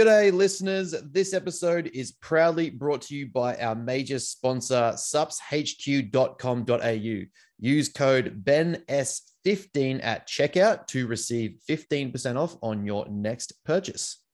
G'day, listeners. This episode is proudly brought to you by our major sponsor, supshq.com.au. Use code BENS15 at checkout to receive 15% off on your next purchase.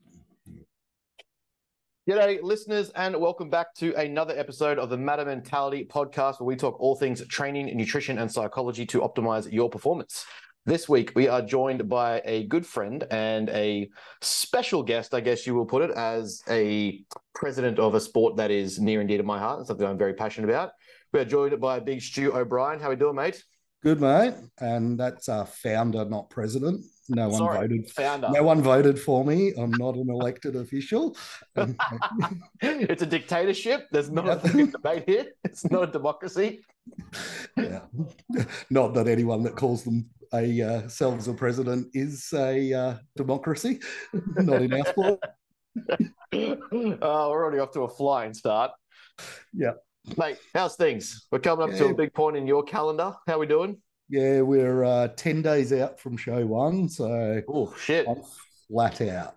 G'day, listeners, and welcome back to another episode of the Matter Mentality podcast, where we talk all things training, nutrition, and psychology to optimize your performance. This week, we are joined by a good friend and a special guest, I guess you will put it, as a president of a sport that is near and dear to my heart and something I'm very passionate about. We are joined by Big Stu O'Brien. How are we doing, mate? Good, mate. And that's a founder, not president. No one Sorry, voted. founder. No one voted for me. I'm not an elected official. Um, it's a dictatorship. There's not a debate here. It's not a democracy. yeah. Not that anyone that calls them a uh, selves a president is a uh, democracy. not in our sport. oh, we're already off to a flying start. Yeah. Mate, how's things? We're coming up to a big point in your calendar. How we doing? Yeah, we're uh, 10 days out from show one. So Oh, shit. I'm flat out.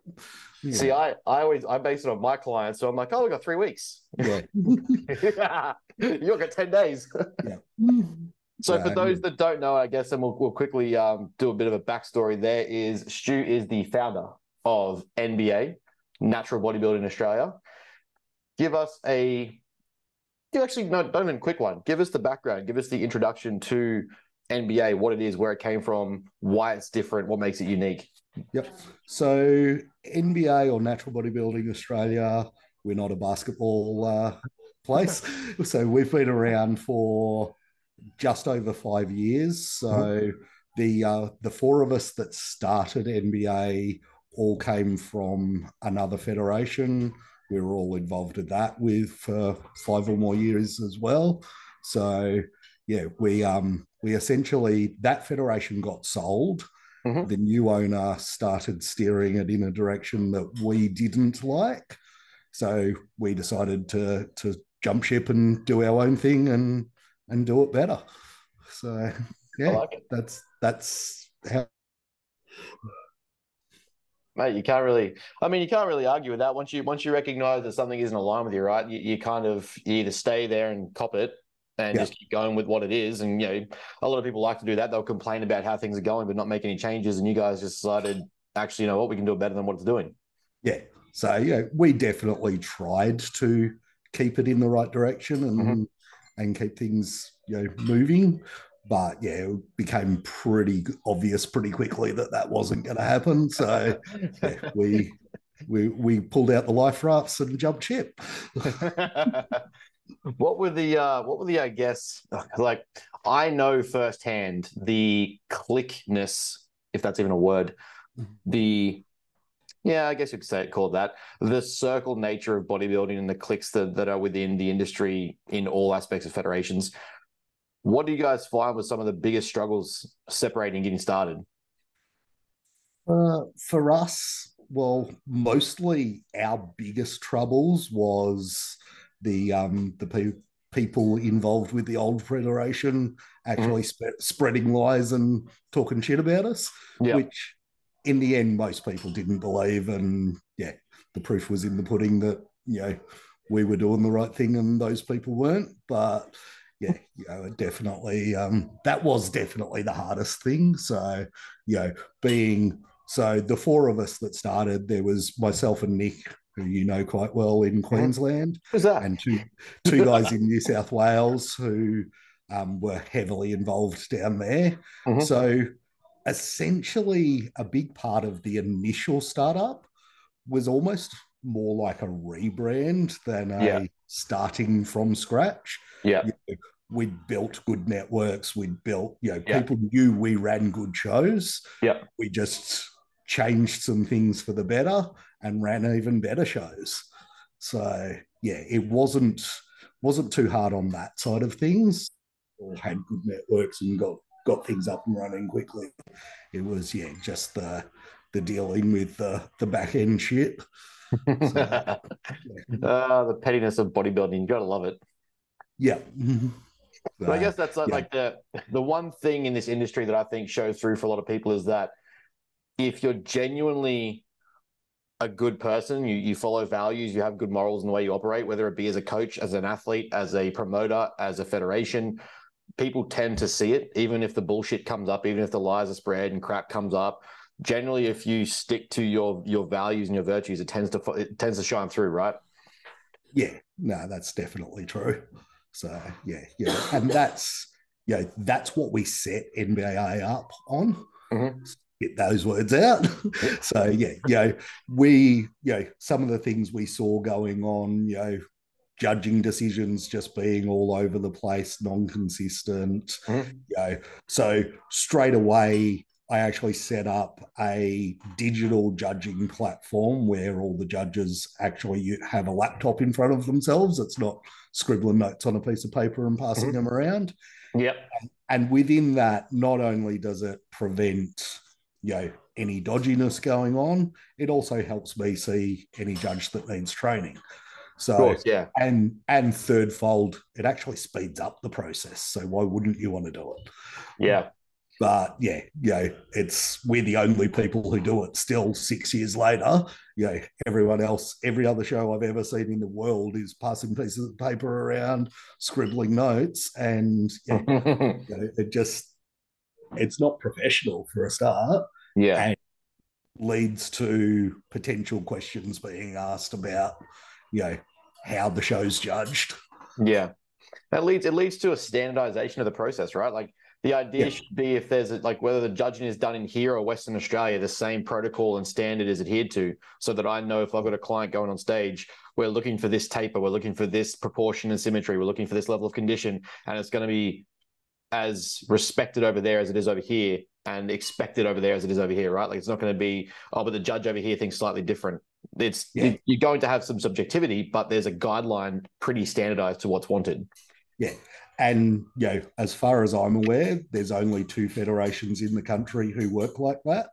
Yeah. See, I, I always I base it on my clients, so I'm like, oh, we got three weeks. yeah. you got ten days. yeah. So for those that don't know, I guess, and we'll, we'll quickly um, do a bit of a backstory. There is Stu is the founder of NBA, Natural Bodybuilding Australia. Give us a, give actually no, don't even quick one. Give us the background. Give us the introduction to NBA, what it is, where it came from, why it's different, what makes it unique. Yep. So NBA or Natural Bodybuilding Australia, we're not a basketball uh, place. so we've been around for just over five years. So the uh, the four of us that started NBA all came from another federation. We were all involved in that with for five or more years as well. So yeah, we um we essentially that federation got sold the new owner started steering it in a direction that we didn't like. So we decided to to jump ship and do our own thing and and do it better. So yeah, like that's that's how Mate, you can't really. I mean, you can't really argue with that. Once you once you recognize that something isn't aligned with you, right? You, you kind of you either stay there and cop it and Yeah. just keep going with what it is. And you know, a lot of people like to do that. They'll complain about how things are going, but not make any changes. And you guys just decided, actually, you know what, we can do it better than what it's doing. yeah. So yeah, we definitely tried to keep it in the right direction and Mhm. And keep things you know moving. But yeah, it became pretty obvious pretty quickly that that wasn't going to happen. So yeah, we we we pulled out the life rafts and jumped ship. what were the uh what were the I guess like I know firsthand the clickness, if that's even a word, the yeah, I guess you could say it called that. The circle nature of bodybuilding and the cliques that, that are within the industry in all aspects of federations. What do you guys find was some of the biggest struggles separating getting started? Uh, for us, well, mostly our biggest troubles was the um the pe- people involved with the old federation actually spe- spreading lies and talking shit about us, Yeah. which in the end most people didn't believe, and yeah, the proof was in the pudding that you know we were doing the right thing and those people weren't, but. Yeah, you know, definitely um, that was definitely the hardest thing. So, you know, being so the four of us that started, there was myself and Nick, who you know quite well in Queensland, Who's that? and two two guys in New South Wales who um, were heavily involved down there. Mhm. So essentially, a big part of the initial startup was almost more like a rebrand than a Yeah. starting from scratch. yeah. You know, we'd built good networks. We'd built, you know, Yeah. people knew we ran good shows. Yeah. We just changed some things for the better and ran even better shows. So yeah, it wasn't wasn't too hard on that side of things. All had good networks and got got things up and running quickly. It was yeah, just the the dealing with the the back end shit. uh, the pettiness of bodybuilding. You gotta love it. Yeah. Mm-hmm. But I uh, guess that's like, yeah. like the the one thing in this industry that I think shows through for a lot of people is that if you're genuinely a good person, you you follow values, you have good morals in the way you operate, whether it be as a coach, as an athlete, as a promoter, as a federation, people tend to see it, even if the bullshit comes up, even if the lies are spread and crap comes up. Generally, if you stick to your your values and your virtues, it tends to it tends to shine through, right? Yeah, no, that's definitely true. So yeah, yeah, and that's yeah, that's what we set NBA up on. Mm-hmm. Get those words out. so yeah, you know, we you know some of the things we saw going on, you know, judging decisions just being all over the place, non-consistent. Mm-hmm. You know, so straight away I actually set up a digital judging platform where all the judges actually have a laptop in front of themselves. It's not scribbling notes on a piece of paper and passing mm-hmm. them around. Yep. And within that, not only does it prevent, you know, any dodginess going on, it also helps me see any judge that needs training. So course, yeah, and and third fold, it actually speeds up the process. So why wouldn't you want to do it? Yeah. But yeah, you know, it's we're the only people who do it still six years later. You know, everyone else, every other show I've ever seen in the world is passing pieces of paper around, scribbling notes, and yeah, you know, it just it's not professional for a start. Yeah. And leads to potential questions being asked about, you know, how the show's judged. Yeah. That leads it leads to a standardization of the process, right? Like the idea yeah. should be if there's a, like whether the judging is done in here or Western Australia, the same protocol and standard is adhered to, so that I know if I've got a client going on stage, we're looking for this taper, we're looking for this proportion and symmetry, we're looking for this level of condition, and it's going to be as respected over there as it is over here, and expected over there as it is over here, right? Like it's not going to be oh, but the judge over here thinks slightly different. It's yeah. it, you're going to have some subjectivity, but there's a guideline pretty standardized to what's wanted. Yeah. And you know, as far as I'm aware, there's only two federations in the country who work like that.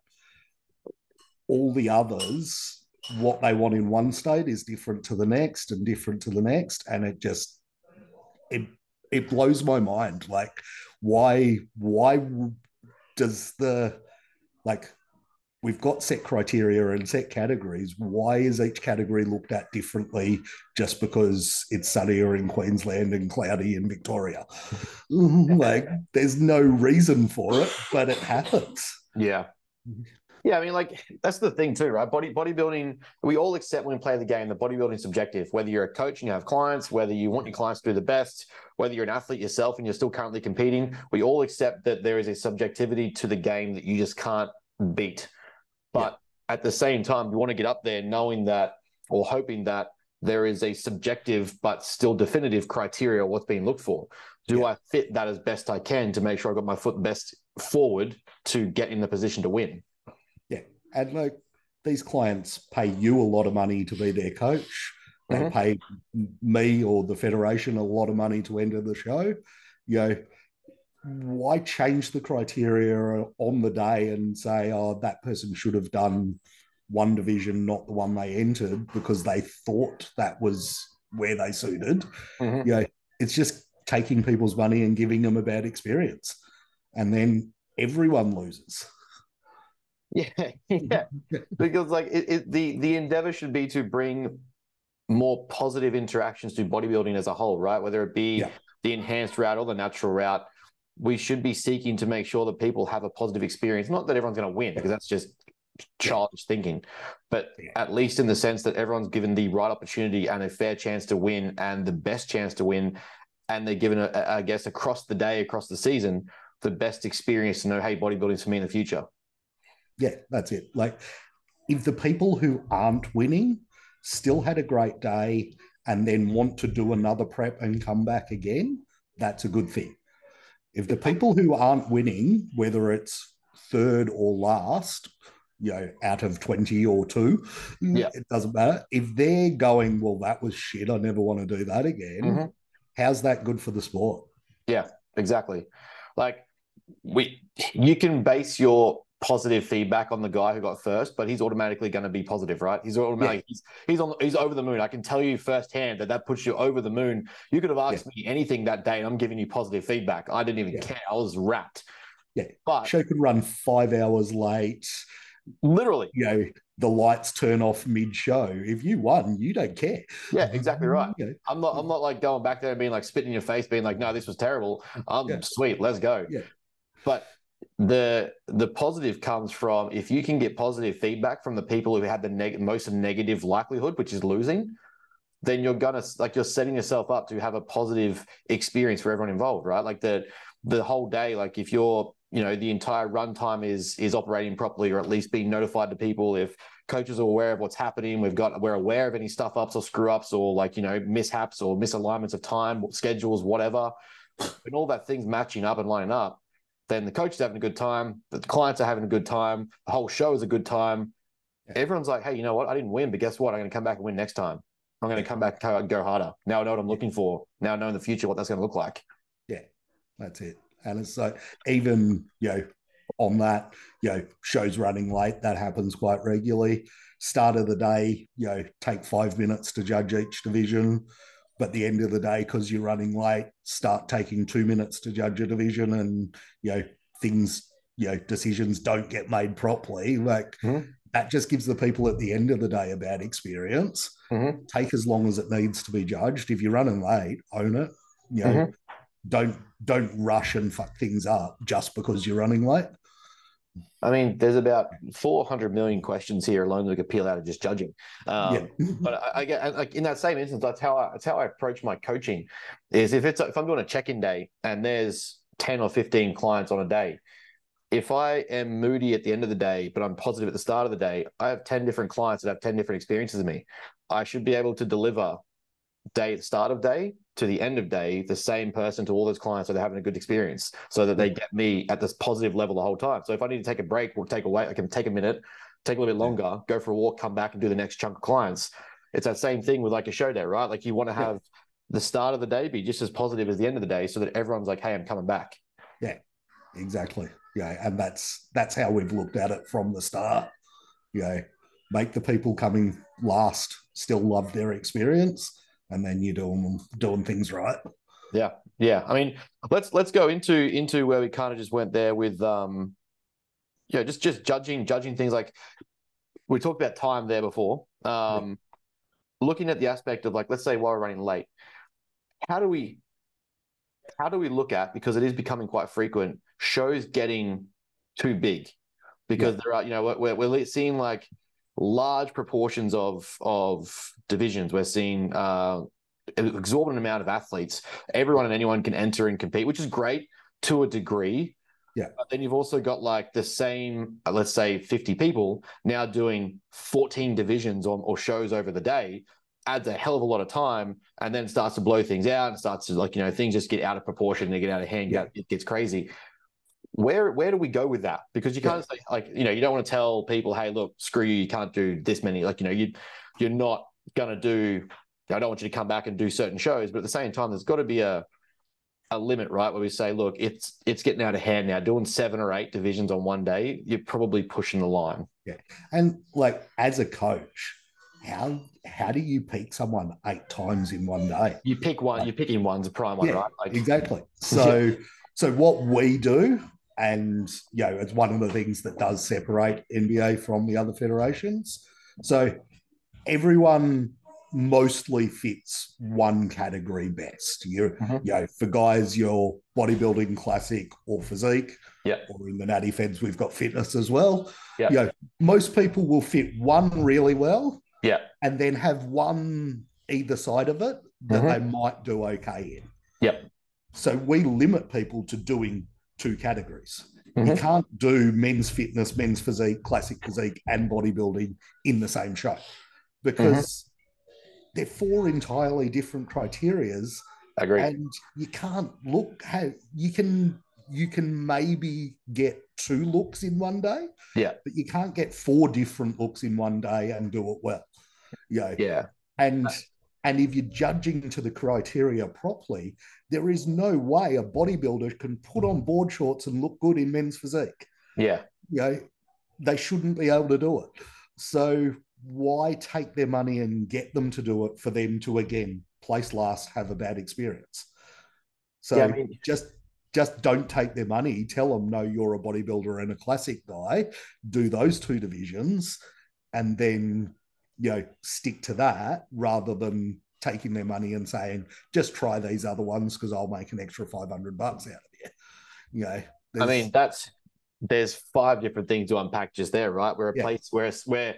All the others, what they want in one state is different to the next and different to the next. And it just it it blows my mind. Like, why why does the like we've got set criteria and set categories. Why is each category looked at differently just because it's sunnier in Queensland and cloudy in Victoria? like, there's no reason for it, but it happens. Yeah. Yeah, I mean, like that's the thing too, right? Body bodybuilding, we all accept when we play the game that bodybuilding is subjective. Whether you're a coach and you have clients, whether you want your clients to do the best, whether you're an athlete yourself and you're still currently competing, we all accept that there is a subjectivity to the game that you just can't beat. But yeah. at the same time, you want to get up there knowing that or hoping that there is a subjective but still definitive criteria what's being looked for. Do yeah. I fit that as best I can to make sure I got my foot best forward to get in the position to win? Yeah. And like these clients pay you a lot of money to be their coach. They mm-hmm. pay me or the federation a lot of money to enter the show. You know, why change the criteria on the day and say, oh, that person should have done one division, not the one they entered, because they thought that was where they suited? Mm-hmm. You know, it's just taking people's money and giving them a bad experience. And then everyone loses. Yeah, yeah. because like it, it, the the endeavor should be to bring more positive interactions to bodybuilding as a whole, right? Whether it be yeah. the enhanced route or the natural route, we should be seeking to make sure that people have a positive experience. Not that everyone's going to win, because that's just childish thinking, but at least in the sense that everyone's given the right opportunity and a fair chance to win and the best chance to win. And they're given, a, I guess, across the day, across the season, the best experience to know, hey, bodybuilding's for me in the future. Yeah, that's it. Like, if the people who aren't winning still had a great day and then want to do another prep and come back again, that's a good thing. If the people who aren't winning, whether it's third or last, you know, out of 20 or two, yeah. it doesn't matter. If they're going, well, that was shit, I never want to do that again, mm-hmm. how's that good for the sport? Yeah, exactly. Like we you can base your positive feedback on the guy who got first, but he's automatically going to be positive, right? He's automatically yeah. he's he's on he's over the moon. I can tell you firsthand that that puts you over the moon. You could have asked yeah. me anything that day, and I'm giving you positive feedback. I didn't even yeah. care. I was rapt. Yeah, but show could run five hours late. Literally. You know, the lights turn off mid-show. If you won, you don't care. Yeah, exactly right. You know, I'm not. I'm not like going back there and being like spitting in your face, being like, "No, this was terrible." I'm sweet. Let's go. Yeah. But the the positive comes from if you can get positive feedback from the people who had the neg- most negative likelihood, which is losing, then you're gonna like you're setting yourself up to have a positive experience for everyone involved, right? Like the the whole day, like if you're you know the entire runtime is is operating properly, or at least being notified to people if coaches are aware of what's happening. We've got we're aware of any stuff ups or screw ups or like you know mishaps or misalignments of time, schedules, whatever, and all that things matching up and lining up. Then the coach is having a good time, the clients are having a good time, the whole show is a good time. Yeah. Everyone's like, hey, you know what? I didn't win, but guess what? I'm going to come back and win next time. I'm going to come back and go harder. Now I know what I'm looking for. Now I know in the future what that's going to look like. Yeah, that's it. And it's like even, you know, on that, you know, shows running late, that happens quite regularly. Start of the day, you know, take five minutes to judge each division. But the end of the day, because you're running late, start taking two minutes to judge a division and, you know, things, you know, decisions don't get made properly. Like Mhm. that just gives the people at the end of the day a bad experience. Mhm. Take as long as it needs to be judged. If you're running late, own it. You know, Mhm. don't don't rush and fuck things up just because you're running late. I mean, there's about 400 million questions here alone that we could peel out of just judging. Um, yeah. but I, I get like in that same instance, that's how I that's how I approach my coaching. Is if it's if I'm doing a check-in day and there's 10 or 15 clients on a day, if I am moody at the end of the day, but I'm positive at the start of the day, I have 10 different clients that have 10 different experiences of me. I should be able to deliver day at the start of day to the end of day, the same person to all those clients so they're having a good experience so that they mm. get me at this positive level the whole time. So if I need to take a break we'll take away, I can take a minute, take a little bit longer, go for a walk, come back and do the next chunk of clients. It's that same thing with like a show day, right? Like you want to Yeah. have the start of the day be just as positive as the end of the day so that everyone's like, hey, I'm coming back. Yeah. Exactly. Yeah, and that's that's how we've looked at it from the start. yeah make the people coming last still love their experience, and then you're doing doing things right. Yeah. Yeah. I mean, let's let's go into into where we kind of just went there with um yeah, just just judging judging things like we talked about time there before. Um looking at the aspect of like let's say while we're running late, how do we how do we look at because it is becoming quite frequent shows getting too big because Yeah. there are you know we're, we're seeing like large proportions of of divisions we're seeing uh an exorbitant amount of athletes everyone and anyone can enter and compete which is great to a degree Yeah. but then you've also got like the same uh, let's say 50 people now doing 14 divisions or, or shows over the day adds a hell of a lot of time and then starts to blow things out and starts to like you know things just get out of proportion they get out of hand Yeah. it gets crazy where where do we go with that? Because you can't say like you know you don't want to tell people hey look screw you you can't do this many like you know you you're not going to do I don't want you to come back and do certain shows but at the same time there's got to be a a limit right? Where we say look it's it's getting out of hand now. Doing seven or eight divisions on one day you're probably pushing the line. Yeah, And like as a coach, how how do you peak someone eight times in one day? you pick one you're picking one's a prime one Yeah, right? Like Exactly. So so what we do, and you know, it's one of the things that does separate NBA from the other federations. So everyone mostly fits one category best. You Mhm. you know, for guys, your bodybuilding, classic, or physique. Yeah. Or in the natty feds, we've got fitness as well. Yeah. You know, most people will fit one really well. Yeah. And then have one either side of it that Mhm. they might do okay in. Yep. So we limit people to doing two categories. You Mhm. can't do men's fitness, men's physique, classic physique, and bodybuilding in the same show because they're four entirely different criterias, agree and you can't look how you can you can maybe get two looks in one day, Yeah. but you can't get four different looks in one day and do it well. You know, yeah and and if you're judging to the criteria properly, there is no way a bodybuilder can put on board shorts and look good in men's physique. yeah You know, they shouldn't be able to do it. So why take their money and get them to do it for them to again place last, have a bad experience? So Yeah, I mean- just just don't take their money. Tell them, no, you're a bodybuilder and a classic guy. Do those two divisions, and then you know stick to that rather than taking their money and saying just try these other ones because I'll make an extra five hundred bucks out of you. You know, I mean that's there's five different things to unpack just there, right? We're a Yeah. place where we're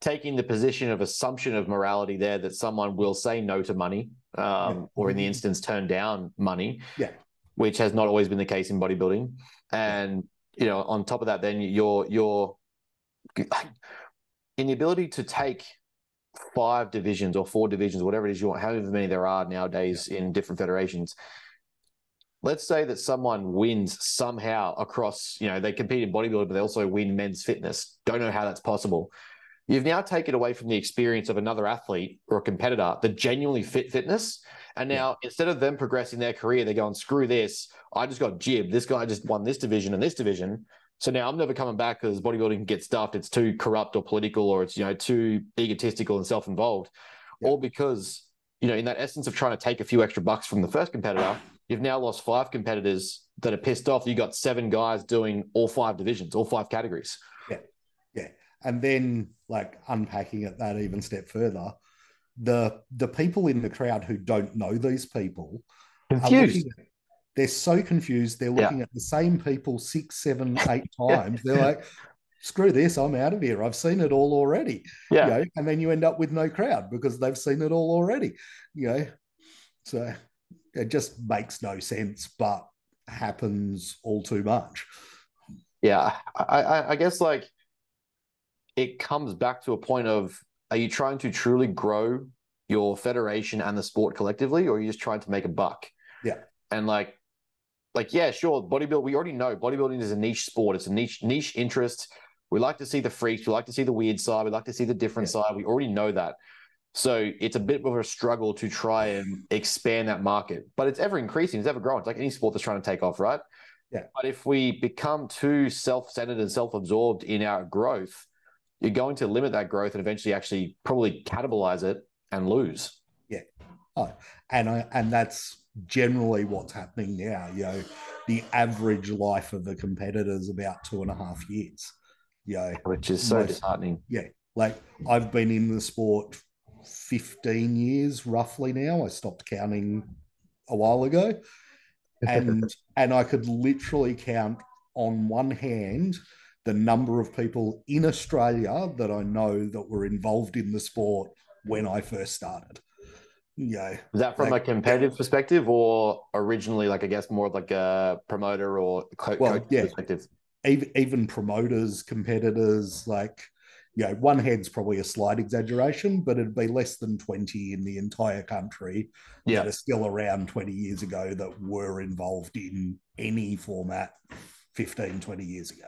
taking the position of assumption of morality there that someone will say no to money, um, Yeah. or in the instance, turn down money, Yeah. which has not always been the case in bodybuilding. And you know, on top of that, then you're you're in the ability to take five divisions or four divisions, whatever it is you want, however many there are nowadays in different federations. Let's say that someone wins somehow across, you know, they compete in bodybuilding, but they also win men's fitness. Don't know how that's possible. You've now taken away from the experience of another athlete or a competitor the genuinely fit fitness. And now instead of them progressing their career, they're going, screw this. I just got jibbed. This guy just won this division and this division. So now I'm never coming back because bodybuilding gets stuffed. It's too corrupt or political, or it's you know too egotistical and self-involved. Yeah. All because you know in that essence of trying to take a few extra bucks from the first competitor, you've now lost five competitors that are pissed off. You got seven guys doing all five divisions, all five categories. Yeah, yeah, and then like unpacking it that even step further the the people in the crowd who don't know these people are Confused. looking at, they're so confused they're Yeah. looking at the same people six seven eight times they're like screw this i'm out of here i've seen it all already Yeah. you know, and then you end up with no crowd because they've seen it all already you know so it just makes no sense but happens all too much Yeah, I, I, I guess like it comes back to a point of are you trying to truly grow your federation and the sport collectively, or are you just trying to make a buck? Yeah. And like, like yeah, sure, bodybuilding. We already know bodybuilding is a niche sport. It's a niche niche interest. We like to see the freaks. We like to see the weird side. We like to see the different side. We already know that. So it's a bit of a struggle to try and expand that market, but it's ever increasing. It's ever growing. It's like any sport that's trying to take off, right? Yeah. But if we become too self-centered and self-absorbed in our growth, you're going to limit that growth and eventually actually probably cannibalize it and lose. Yeah. Oh, and I and that's generally what's happening now. You know, the average life of a competitor is about two and a half years. You know, Which is so Most- disheartening. yeah, like I've been in the sport fifteen years roughly now. I stopped counting a while ago, and and I could literally count on one hand the number of people in Australia that I know that were involved in the sport when I first started. Know, Is that from Like- a competitive perspective or originally, like, I guess more of like a promoter or co- Well, coach yeah. perspective? even even promoters, competitors, like you know, one head's probably a slight exaggeration, but it'd be less than 20 in the entire country Yeah. that are still around 20 years ago that were involved in any format 15, 20 years ago.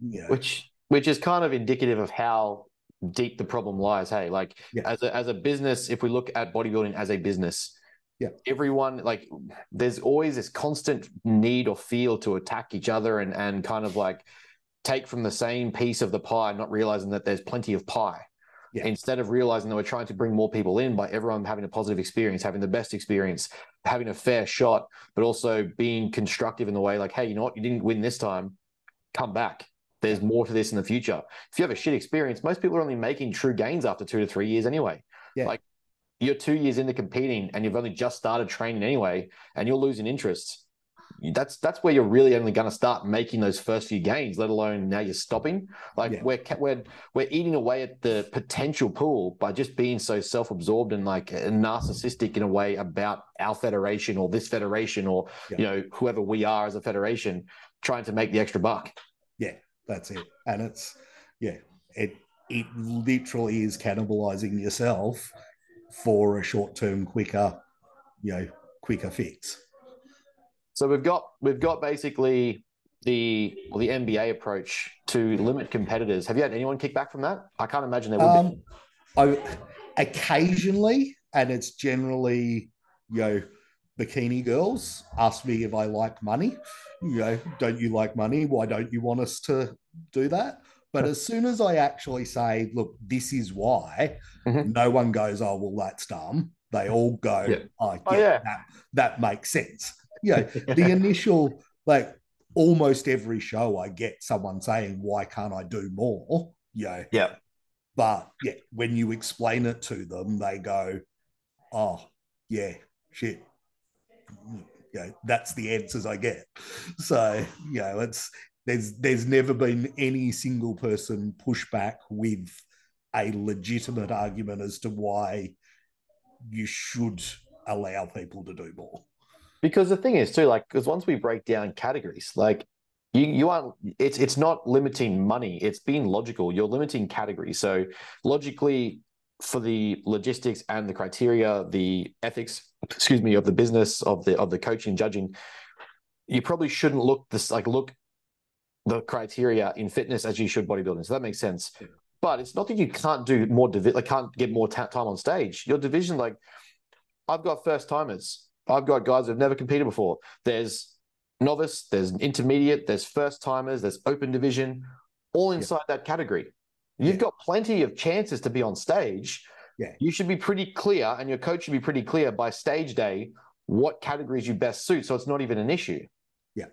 You know, which which is kind of indicative of how deep the problem lies hey like Yeah. as a as a business if we look at bodybuilding as a business Yeah. everyone like there's always this constant need or feel to attack each other and and kind of like take from the same piece of the pie not realizing that there's plenty of pie Yeah. instead of realizing that we're trying to bring more people in by everyone having a positive experience having the best experience having a fair shot but also being constructive in the way like hey you know what you didn't win this time come back there's more to this in the future. If you have a shit experience, most people are only making true gains after two to three years anyway. Yeah. Like you're two years into competing and you've only just started training anyway, and you're losing interest. That's that's where you're really only going to start making those first few gains. Let alone now you're stopping. Like Yeah. we're we're we're eating away at the potential pool by just being so self-absorbed and like narcissistic in a way about our federation or this federation or Yeah. you know whoever we are as a federation, trying to make the extra buck. That's it. And it's, yeah, it, it literally is cannibalizing yourself for a short term, quicker, you know, quicker fix. So we've got we've got basically the well, the NBA approach to limit competitors. Have you had anyone kick back from that? I can't imagine there would be. Um, I occasionally, and it's generally, you know, bikini girls ask me if I like money. You know, don't you like money? Why don't you want us to do that? But as soon as I actually say, look, this is why, Mhm. no one goes, oh, well, that's dumb. They all go, Yeah. oh, yeah, Oh, yeah. That, that makes sense. you know, the initial like almost every show I get someone saying, Why can't I do more? You know, Yeah. but yeah, when you explain it to them, they go, Oh, yeah, shit. You know, that's the answers I get. So, you know, it's there's there's never been any single person push back with a legitimate argument as to why you should allow people to do more. Because the thing is too, like, because once we break down categories, like you you aren't it's it's not limiting money, it's being logical. You're limiting categories. So logically, for the logistics and the criteria, the ethics, excuse me, of the business of the of the coaching judging, you probably shouldn't look this like look the criteria in fitness as you should bodybuilding. So that makes sense. Yeah. But it's not that you can't do more divi- like can't get more ta- time on stage. Your division, like I've got first timers. I've got guys who've never competed before. There's novice, there's intermediate, there's first timers, there's open division, all inside that category. You've got plenty of chances to be on stage. Yeah. You should be pretty clear, and your coach should be pretty clear by stage day what categories you best suit. So it's not even an issue. Yeah.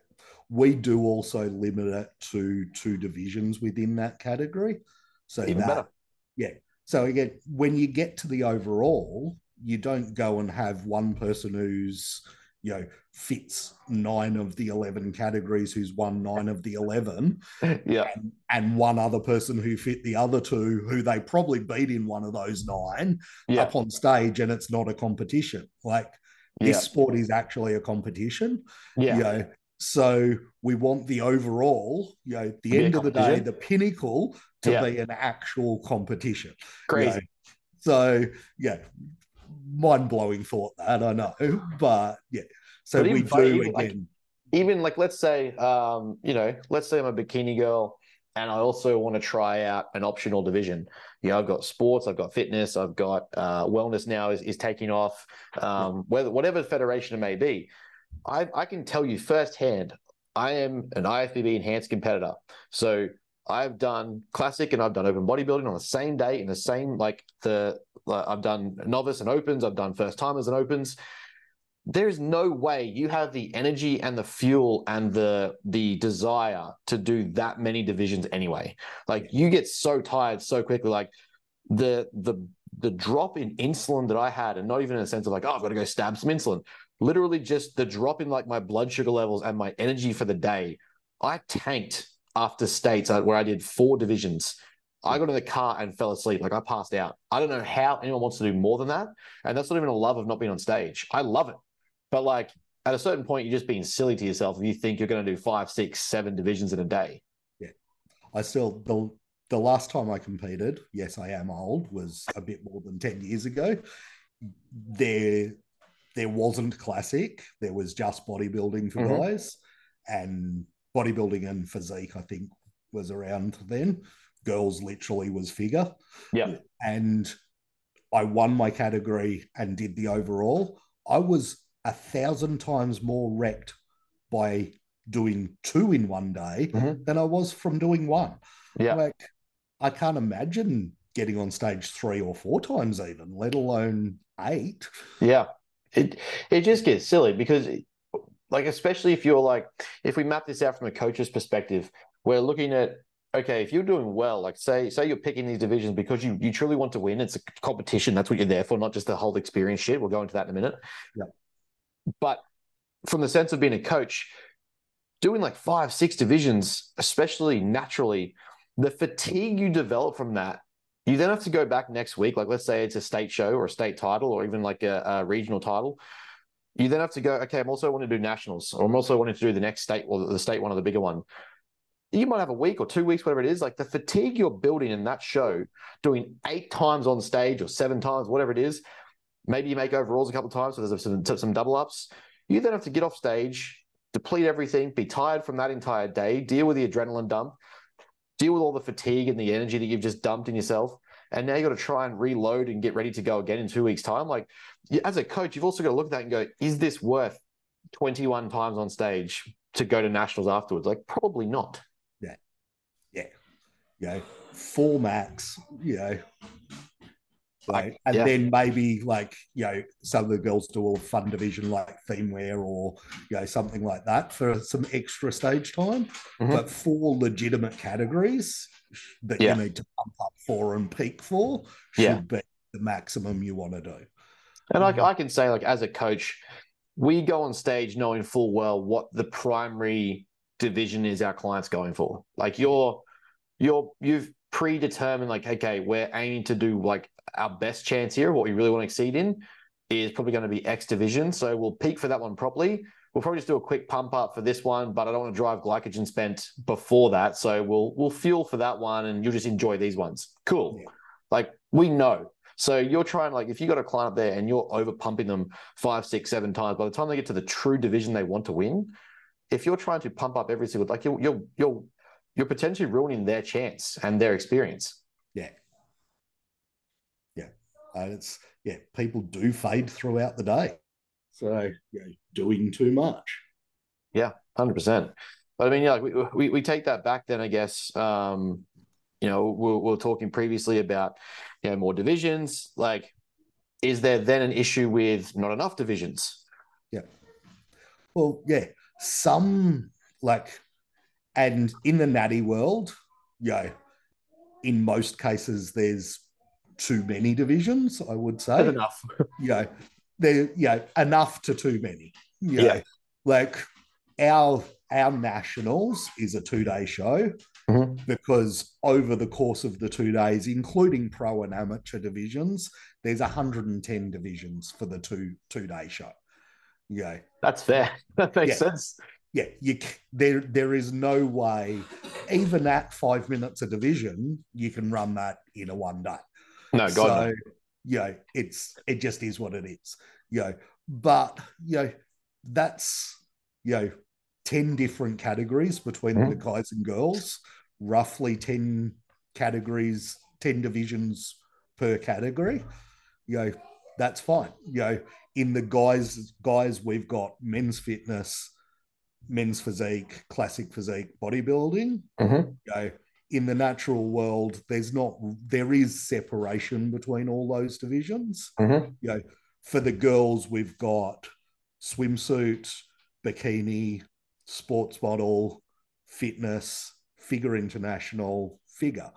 We do also limit it to two divisions within that category. So Even that, better. Yeah. So again, when you get to the overall, you don't go and have one person who's, you know, fits nine of the 11 categories, who's won nine of the 11, yeah. and, and one other person who fit the other two, who they probably beat in one of those nine Yeah. up on stage, and it's not a competition. Like this Yeah. sport is actually a competition. Yeah. You know, so we want the overall, you know, at the end of the day, the pinnacle to be an actual competition. you Crazy. know. So yeah, mind blowing thought that I know, but yeah. So we do even, like, even like let's say um you know let's say i'm a bikini girl and i also want to try out an optional division. You know i've got sports i've got fitness i've got uh wellness now is, is taking off um whether whatever federation it may be. I i can tell you firsthand i am an ifbb enhanced competitor. So i've done classic and i've done open bodybuilding on the same day in the same like the like, i've done novice and opens i've done first timers and opens there's no way you have the energy and the fuel and the the desire to do that many divisions anyway like you get so tired so quickly like the the the drop in insulin that i had and not even in a sense of like oh i've got to go stab some insulin literally just the drop in like my blood sugar levels and my energy for the day i tanked after states uh, where i did four divisions I got in the car and fell asleep. Like I passed out. I don't know how anyone wants to do more than that. And that's not even a love of not being on stage. I love it. But like at a certain point, you're just being silly to yourself if you think you're going to do five, six, seven divisions in a day. Yeah, I still the the last time I competed, yes, I am old, was a bit more than 10 years ago. There there wasn't classic, there was just bodybuilding for Mhm. guys. And bodybuilding and physique, I think, was around then. Girls literally was figure. Yeah. And I won my category and did the overall. I was a thousand times more wrecked by doing two in one day Mhm. than I was from doing one. Yeah. Like, I can't imagine getting on stage three or four times, even, let alone eight. Yeah. It it just gets silly because like especially if you're like if we map this out from a coach's perspective, we're looking at okay, if you're doing well, like say say you're picking these divisions because you you truly want to win, it's a competition, that's what you're there for, not just the whole experience shit. We'll go into that in a minute. Yeah. But from the sense of being a coach, doing like five, six divisions, especially naturally, the fatigue you develop from that you then have to go back next week. Like, let's say it's a state show or a state title or even like a, a regional title. You then have to go, okay, I'm also wanting to do nationals or I'm also wanting to do the next state or the state one or the bigger one. You might have a week or two weeks, whatever it is. Like the fatigue you're building in that show, doing eight times on stage or seven times, whatever it is. Maybe you make overalls a couple of times, so there's some, some double ups. You then have to get off stage, deplete everything, be tired from that entire day, deal with the adrenaline dump, deal with all the fatigue and the energy that you've just dumped in yourself. And now you've got to try and reload and get ready to go again in two weeks' time. Like, as a coach, you've also got to look at that and go, is this worth 21 times on stage to go to nationals afterwards? Like, probably not. Yeah. You know, four max, you know, Right. And yeah. then maybe like, you know, some of the girls do all fun division like theme wear or, you know, something like that for some extra stage time. Mhm. But four legitimate categories that Yeah. you need to pump up for and peak for should Yeah. be the maximum you want to do. And. I, I can say, like, as a coach, we go on stage knowing full well what the primary division is our clients going for. Like you're you're you've predetermined like, okay, we're aiming to do like our best chance here, what we really want to exceed in is probably going to be X division. So we'll peak for that one properly. We'll probably just do a quick pump up for this one, but I don't want to drive glycogen spent before that. So we'll we'll fuel for that one and you'll just enjoy these ones. Cool. Yeah. Like we know. So you're trying like if you got a client up there and you're over pumping them five, six, seven times, by the time they get to the true division they want to win, if you're trying to pump up every single like you're you're you're you're potentially ruining their chance and their experience. Yeah. Yeah. And it's, yeah, people do fade throughout the day. So, you know, doing too much. Yeah, Hundred percent. But I mean, yeah, like we, we we take that back. Then I guess, um, you know, we we're, we we're talking previously about, you know, more divisions. Like, is there then an issue with not enough divisions? Yeah. Well, yeah, some like, and in the natty world, you know, in most cases, there's too many divisions, I would say. That's enough. you know, there, you know, enough to too many. You know, Yeah. like our our nationals is a two day show Mhm. because over the course of the two days, including pro and amateur divisions, there's 110 divisions for the two two day show. Yeah, That's fair. That makes Yeah. sense. yeah, you there there is no way, even at five minutes a division, you can run that in a one day. No, God, so, you know, it's it just is what it is. You know, but you know, that's you know, 10 different categories between the Mhm. guys and girls, roughly 10 categories, 10 divisions per category. You know, that's fine. You know, in the guys, guys, we've got men's fitness, men's physique, classic physique, bodybuilding Mhm. you know, in the natural world, there's not there is separation between all those divisions. Mhm. You know, for the girls, we've got swimsuit, bikini, sports model, fitness, figure international, figure,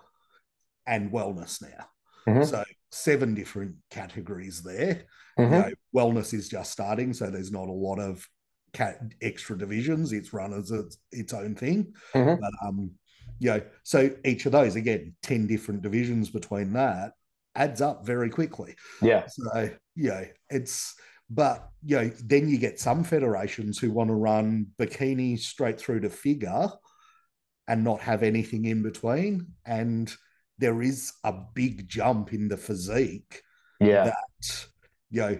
and wellness now. Mhm. So seven different categories there. You Mhm. know, wellness is just starting, so there's not a lot of cat extra divisions. It's run as its, its own thing. Mhm. But um, you know, so each of those again, 10 different divisions between that adds up very quickly. Yeah. So, you know, it's but you know, then you get some federations who want to run bikini straight through to figure and not have anything in between. And there is a big jump in the physique Yeah. that you know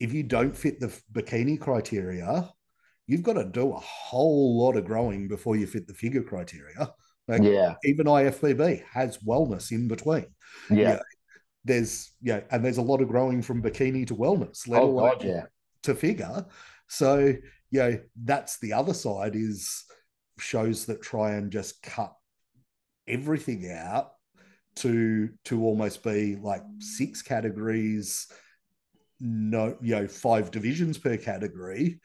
if you don't fit the bikini criteria you've got to do a whole lot of growing before you fit the figure criteria like Yeah. even ifbb has wellness in between Yeah. there's yeah and there's a lot of growing from bikini to wellness let Oh, alone God, yeah. to figure so you know that's the other side is shows that try and just cut everything out to to almost be like six categories no you know five divisions per category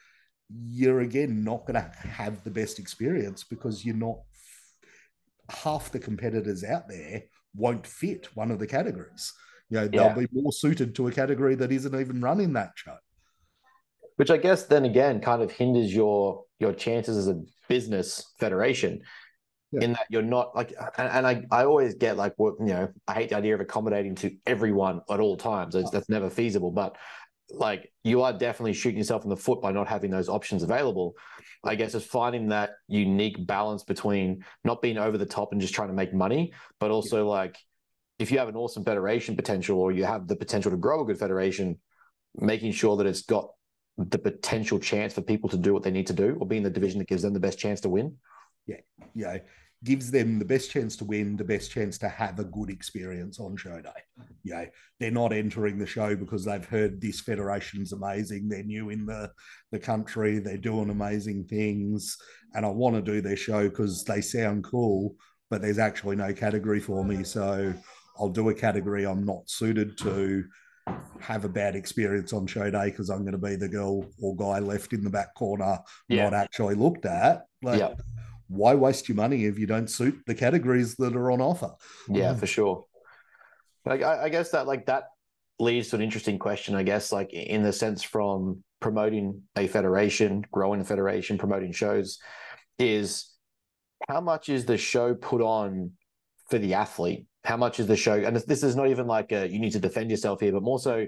you're again not going to have the best experience because you're not half the competitors out there won't fit one of the categories you know Yeah. they'll be more suited to a category that isn't even running that show which I guess then again kind of hinders your your chances as a business federation Yeah. in that you're not like and, and I, I always get like what you know I hate the idea of accommodating to everyone at all times that's, that's never feasible but like you are definitely shooting yourself in the foot by not having those options available I guess it's finding that unique balance between not being over the top and just trying to make money but also like if you have an awesome federation potential or you have the potential to grow a good federation making sure that it's got the potential chance for people to do what they need to do or be in the division that gives them the best chance to win. Yeah. know, gives them the best chance to win, the best chance to have a good experience on show day. You know, they're not entering the show because they've heard this federation's amazing. They're new in the, the country, they're doing amazing things, and I want to do their show because they sound cool, but there's actually no category for me. So I'll do a category I'm not suited to, have a bad experience on show day because I'm going to be the girl or guy left in the back corner, Yeah. not actually looked at. Like, Yeah. Why waste your money if you don't suit the categories that are on offer? Yeah, Mm. for sure. Like I, I guess that like that leads to an interesting question, I guess, like in the sense from promoting a federation, growing a federation, promoting shows, is how much is the show put on for the athlete? How much is the show? And this- this is not even like a, you need to defend yourself here, but more so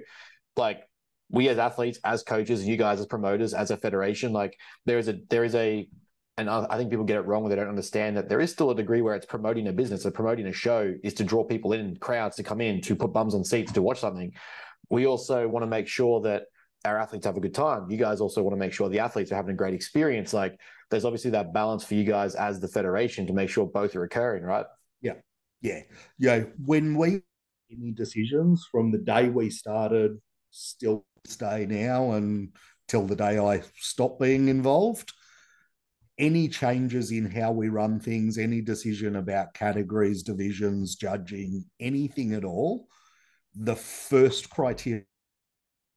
like we as athletes, as coaches, you guys as promoters, as a federation, like there is a there is a and I I think people get it wrong. They don't understand that there is still a degree where it's promoting a business or promoting a show is to draw people in, crowds to come in, to put bums on seats to watch something. We also want to make sure that our athletes have a good time. You guys also want to make sure the athletes are having a great experience. Like there's obviously that balance for you guys as the federation to make sure both are occurring, right? Yeah. Yeah. Yeah. when we any decisions from the day we started, still stay now and till the day I stop being involved. Any changes in how we run things, any decision about categories, divisions, judging, anything at all, the first criteria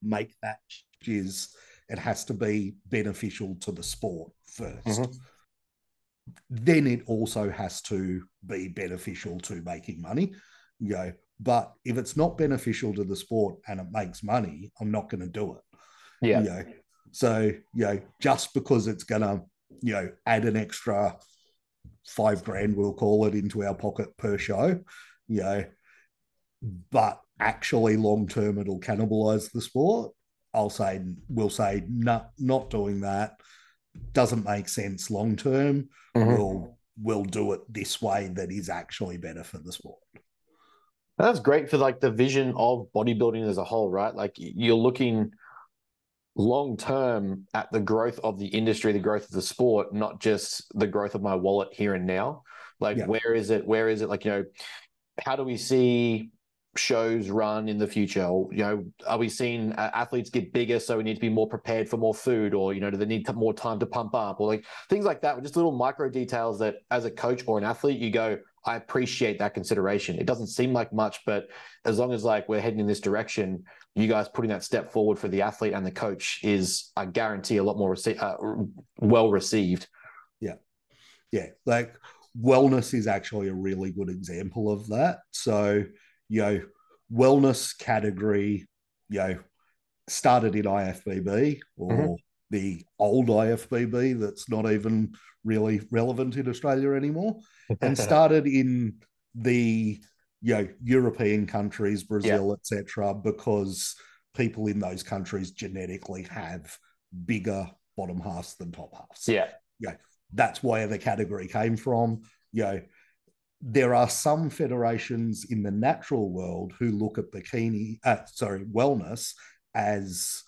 make that is it has to be beneficial to the sport 1st Mhm. Then it also has to be beneficial to making money. You know, but if it's not beneficial to the sport and it makes money, I'm not going to do it. Yeah. You know, so you know, just because it's going to, you know, add an extra five grand, we'll call it, into our pocket per show, you know, but actually long term it'll cannibalize the sport. I'll say we'll say not not doing that doesn't make sense long term. Mhm. We'll we'll do it this way that is actually better for the sport. That's great for like the vision of bodybuilding as a whole, right? Like you're looking long term at the growth of the industry, the growth of the sport, not just the growth of my wallet here and now. Like Yeah. where is it? Where is it? Like, you know, how do we see shows run in the future? Or, you know, are we seeing uh, athletes get bigger so we need to be more prepared for more food or, you know, do they need more time to pump up or like things like that? Just little micro details that as a coach or an athlete, you go, I appreciate that consideration. It doesn't seem like much, but as long as like we're heading in this direction, you guys putting that step forward for the athlete and the coach is, I guarantee, a lot more rece- uh, well received. yeah yeah. like wellness is actually a really good example of that so you know wellness category you know started in ifbb or Mhm. The old ifbb that's not even really relevant in australia anymore and started in the you know european countries brazil etc because people in those countries genetically have bigger bottom halves than top halves. Yeah, that's where the category came from. You know, there are some federations in the natural world who look at bikini, uh, sorry, wellness as,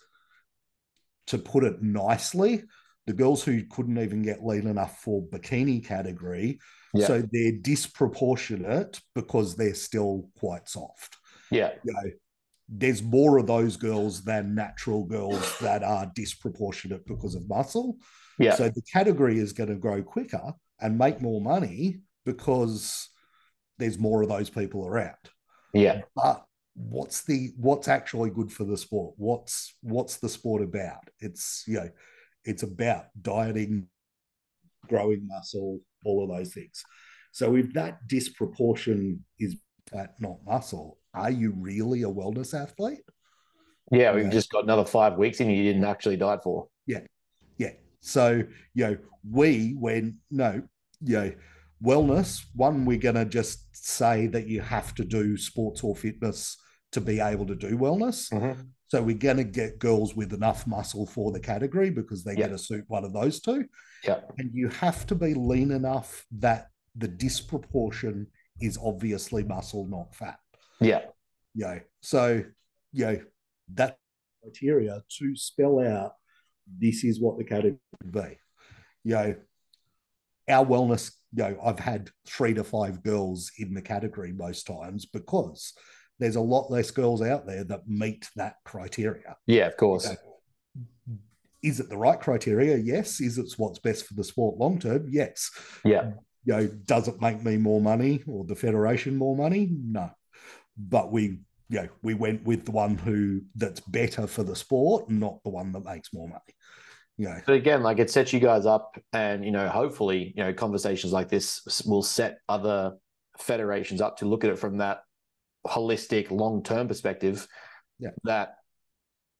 to put it nicely, the girls who couldn't even get lean enough for bikini category. Yeah. So they're disproportionate because they're still quite soft. yeah, You know, there's more of those girls than natural girls that are disproportionate because of muscle. yeah, So the category is going to grow quicker and make more money because there's more of those people around. yeah, But what's the what's actually good for the sport? What's what's the sport about? It's you know, it's about dieting, growing muscle, all of those things. So if that disproportion is fat, not muscle, are you really a wellness athlete? yeah. We've just got another five weeks in you didn't actually diet for. Yeah. Yeah. So, you know, we, when, no, you know, wellness, one, we're going to just say that you have to do sports or fitness to be able to do wellness. Mhm. So we're going to get girls with enough muscle for the category because they're Yeah. going to suit one of those two. Yeah. And you have to be lean enough that the disproportion is obviously muscle, not fat. Yeah, You know, so, you know, that criteria to spell out this is what the category would be. You know, our wellness, you know, I've had three to five girls in the category most times because there's a lot less girls out there that meet that criteria. yeah, of course. Okay. Is it the right criteria? Yes. Is it what's best for the sport long term? Yes. Yeah, You know, does it make me more money or the federation more money? No. but we you know we went with the one who that's better for the sport, not the one that makes more money. Yeah. But again, like it sets you guys up, and you know, hopefully, you know, conversations like this will set other federations up to look at it from that holistic, long-term perspective. Yeah. That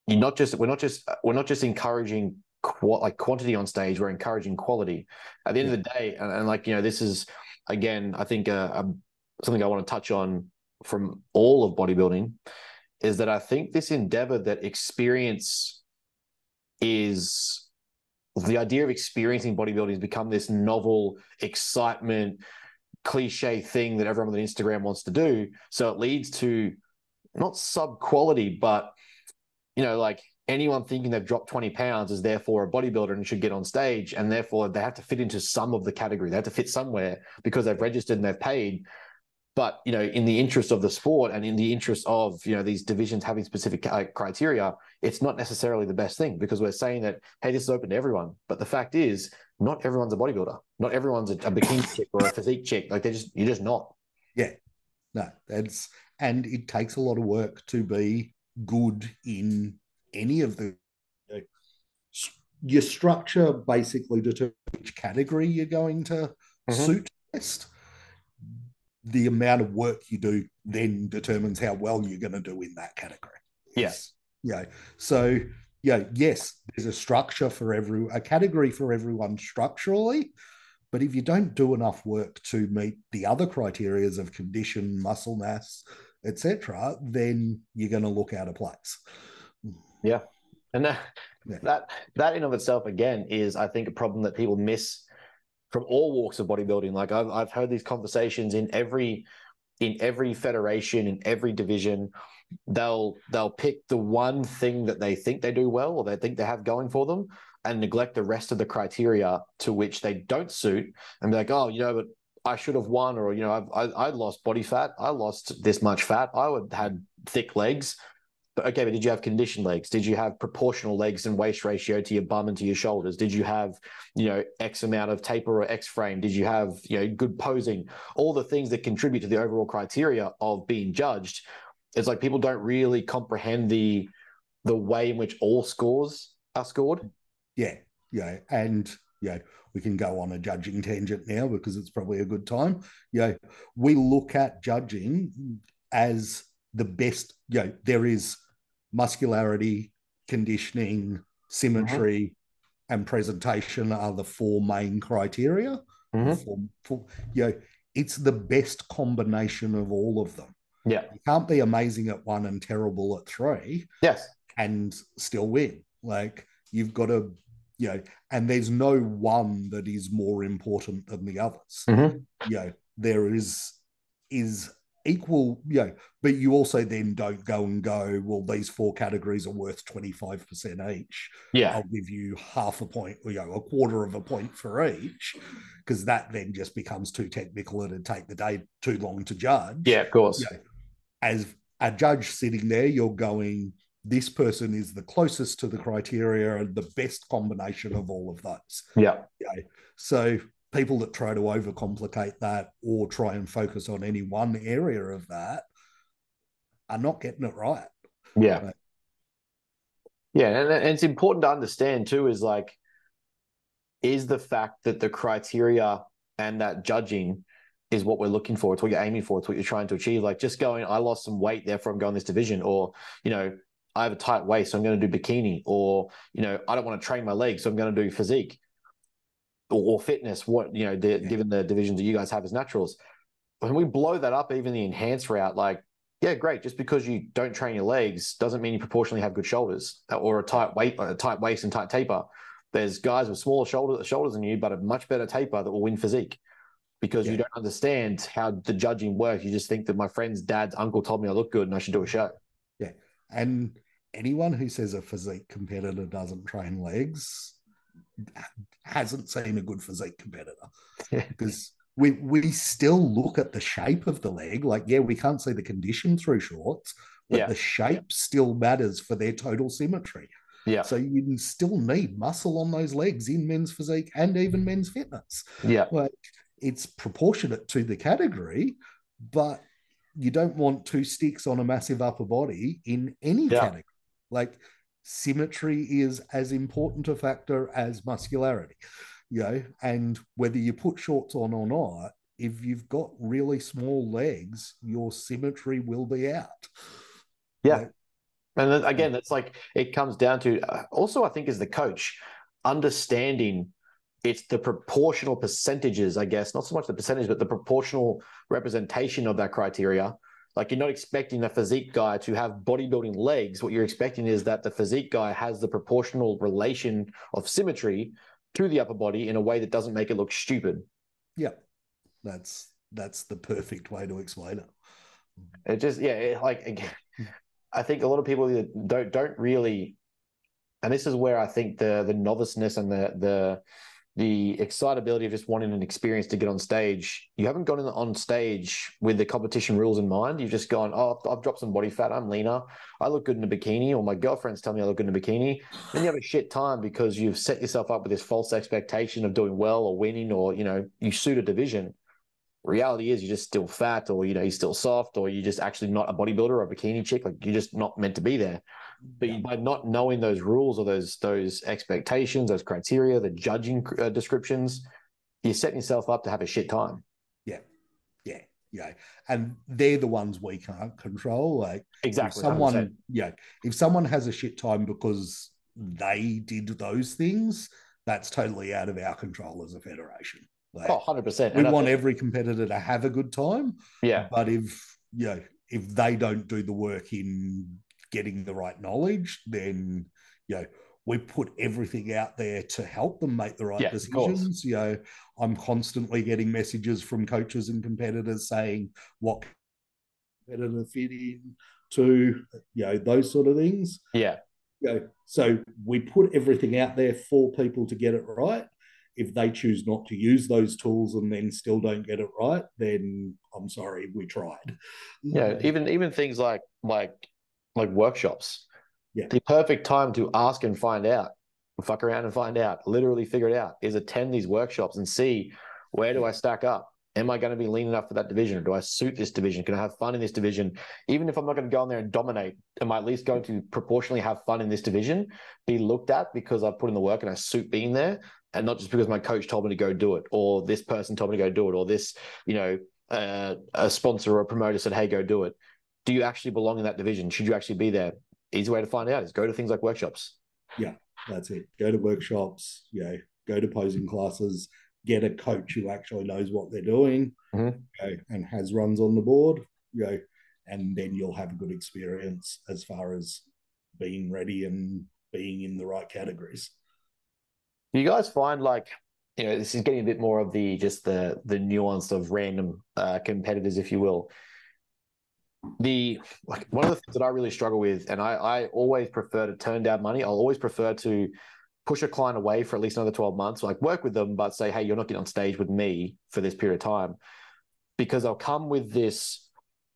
you're not just we're not just we're not just encouraging qu- like quantity on stage. We're encouraging quality. At the end Yeah. of the day, and, and like you know, this is again, I think uh, um, something I want to touch on from all of bodybuilding is that I think this endeavor that experience is the idea of experiencing bodybuilding has become this novel excitement cliche thing that everyone on Instagram wants to do. So it leads to not sub quality, but you know, like anyone thinking they've dropped 20 pounds is therefore a bodybuilder and should get on stage. And therefore they have to fit into some of the category. They have to fit somewhere because they've registered and they've paid. But you know, in the interest of the sport and in the interest of you know these divisions having specific uh, criteria, it's not necessarily the best thing because we're saying that hey, this is open to everyone. But the fact is, not everyone's a bodybuilder. Not everyone's a, a bikini chick or a physique chick. Like they're just you're just not. Yeah, no, that's and it takes a lot of work to be good in any of the. Your structure basically determines which category you're going to Mhm. suit best. The amount of work you do then determines how well you're going to do in that category. Yes. Yeah. So yeah, yes, there's a structure for every a category for everyone structurally, but if you don't do enough work to meet the other criterias of condition, muscle mass, etc., then you're going to look out of place. Yeah. And that, Yeah. that that in of itself again is I think a problem that people miss from all walks of bodybuilding. Like I've I've heard these conversations in every in every federation, in every division. They'll they'll pick the one thing that they think they do well or they think they have going for them and neglect the rest of the criteria to which they don't suit and be like, oh, you know, but I should have won, or you know, I've, I I lost body fat, I lost this much fat, I would had thick legs. But okay, but did you have conditioned legs? Did you have proportional legs and waist ratio to your bum and to your shoulders? Did you have, you know, X amount of taper or X frame? Did you have, you know, good posing? All the things that contribute to the overall criteria of being judged. It's like people don't really comprehend the the way in which all scores are scored. Yeah, yeah, and yeah, we can go on a judging tangent now because it's probably a good time. Yeah, we look at judging as the best. Yeah, there is muscularity, conditioning, symmetry, and presentation are the four main criteria. Mhm. For, for, you know, it's the best combination of all of them. Yeah. You can't be amazing at one and terrible at three Yes. and still win. Like you've got to, you know, and there's no one that is more important than the others. Mhm. You know, there is is equal, you know, but you also then don't go and go, well, these four categories are worth 25% each. Yeah. I'll give you half a point, you know, a quarter of a point for each, because that then just becomes too technical and it'd take the day too long to judge Yeah. Of course. Yeah. as a judge sitting there, you're going, this person is the closest to the criteria and the best combination of all of those. Yeah. So people that try to overcomplicate that or try and focus on any one area of that are not getting it right. Yeah. Right. Yeah, and, and it's important to understand too is like, is the fact that the criteria and that judging is what we're looking for. It's what you're aiming for. It's what you're trying to achieve. Like just going, I lost some weight, therefore I'm going this division, or you know, I have a tight waist, so I'm going to do bikini, or you know, I don't want to train my legs, so I'm going to do physique or, fitness. What you know, the, Yeah. given the divisions that you guys have as naturals, when we blow that up, even the enhanced route, like yeah, great. Just because you don't train your legs doesn't mean you proportionally have good shoulders uh, or a tight weight, a tight waist and tight taper. There's guys with smaller shoulder, shoulders than you, but a much better taper that will win physique because you don't understand how the judging works. You just think that my friend's dad's uncle told me I look good and I should do a show. Yeah. And anyone who says a physique competitor doesn't train legs hasn't seen a good physique competitor because we we still look at the shape of the leg. Like, yeah, we can't see the condition through shorts, but Yeah. the shape still matters for their total symmetry. Yeah. So you still need muscle on those legs in men's physique and even men's fitness. Yeah. Like it's proportionate to the category, but you don't want two sticks on a massive upper body in any Yeah. category. Like symmetry is as important a factor as muscularity, you know, and whether you put shorts on or not, if you've got really small legs, your symmetry will be out. Yeah. Like, And then again, it's like it comes down to uh, also, I think, is the coach, understanding it's the proportional percentages, I guess, not so much the percentage, but the proportional representation of that criteria. Like you're not expecting the physique guy to have bodybuilding legs. What you're expecting is that the physique guy has the proportional relation of symmetry to the upper body in a way that doesn't make it look stupid. yeah, that's that's the perfect way to explain it. It just yeah, it, like again, I think a lot of people don't don't really, and this is where I think the the noviceness and the the the excitability of just wanting an experience to get on stage. You haven't gone on stage with the competition rules in mind. You've just gone, oh, I've dropped some body fat. I'm leaner. I look good in a bikini, or my girlfriends telling me I look good in a bikini. Then you have a shit time because you've set yourself up with this false expectation of doing well or winning, or you know, you suit a division reality is you're just still fat or you know you're still soft or you're just actually not a bodybuilder or a bikini chick like you're just not meant to be there but Yeah. by not knowing those rules or those those expectations those criteria the judging uh, descriptions you're setting yourself up to have a shit time. Yeah, yeah, yeah, and they're the ones we can't control. Like exactly if someone 100%. yeah if someone has a shit time because they did those things that's totally out of our control as a federation. Like, oh 100% we And want think- every competitor to have a good time. Yeah. But if you know if they don't do the work in getting the right knowledge then you know we put everything out there to help them make the right Yeah, decisions. you know i'm constantly getting messages from coaches and competitors saying what competitor fit in to you know those sort of things. Yeah. You know, so we put everything out there for people to get it right. If they choose not to use those tools and then still don't get it right, then I'm sorry, we tried. yeah mm. even even things like like like workshops. Yeah. the perfect time to ask and find out fuck around and find out literally figure it out is attend these workshops and see where do i stack up? Am i going to be lean enough for that division? Or do i suit this division? Can i have fun in this division? Even if i'm not going to go in there and dominate am i at least going to proportionally have fun in this division be looked at because i've put in the work and i suit being there and not just because my coach told me to go do it or this person told me to go do it or this you know uh, a sponsor or a promoter said hey go do it do you actually belong in that division? Should you actually be there? Easy way to find out is go to things like workshops. Yeah, that's it. Go to workshops, you know, go to posing classes, get a coach who actually knows what they're doing Mhm. you know, and has runs on the board, you know, and then you'll have a good experience as far as being ready and being in the right categories. Do you guys find like you know this is getting a bit more of the just the the nuance of random uh, competitors, if you will. The like one of the things that I really struggle with, and I I always prefer to turn down money. I'll always prefer to push a client away for at least another 12 months, like work with them, but say, hey, you're not getting on stage with me for this period of time. Because they'll come with this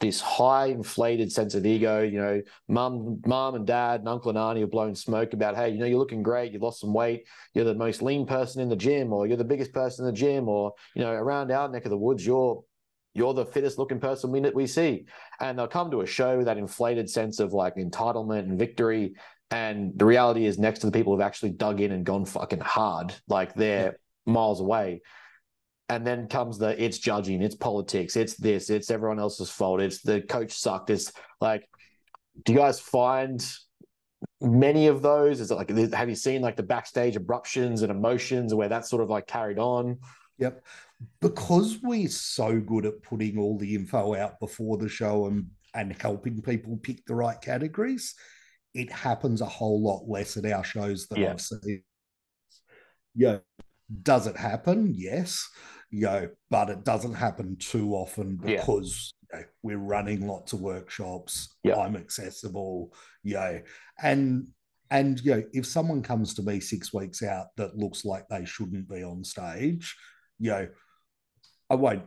this high inflated sense of ego, you know, mum, mom and dad and uncle and auntie have blown smoke about, hey, you know, you're looking great, you've lost some weight, you're the most lean person in the gym, or you're the biggest person in the gym, or you know, around our neck of the woods, you're you're the fittest looking person we we see. And they'll come to a show with that inflated sense of like entitlement and victory. And the reality is next to the people who've actually dug in and gone fucking hard, like they're miles away. And then comes the it's judging, it's politics, it's this, it's everyone else's fault, it's the coach sucked. It's like, do you guys find many of those? Is it like have you seen like the backstage abruptions and emotions where that's sort of like carried on? Yep. Because we're so good at putting all the info out before the show and, and helping people pick the right categories, it happens a whole lot less at our shows than Yeah. I've seen. Yeah. Does it happen? Yes. You know, but it doesn't happen too often Yeah. because you know, we're running lots of workshops. Yeah. I'm accessible, you know, and and you know, if someone comes to me six weeks out that looks like they shouldn't be on stage, you know, I won't,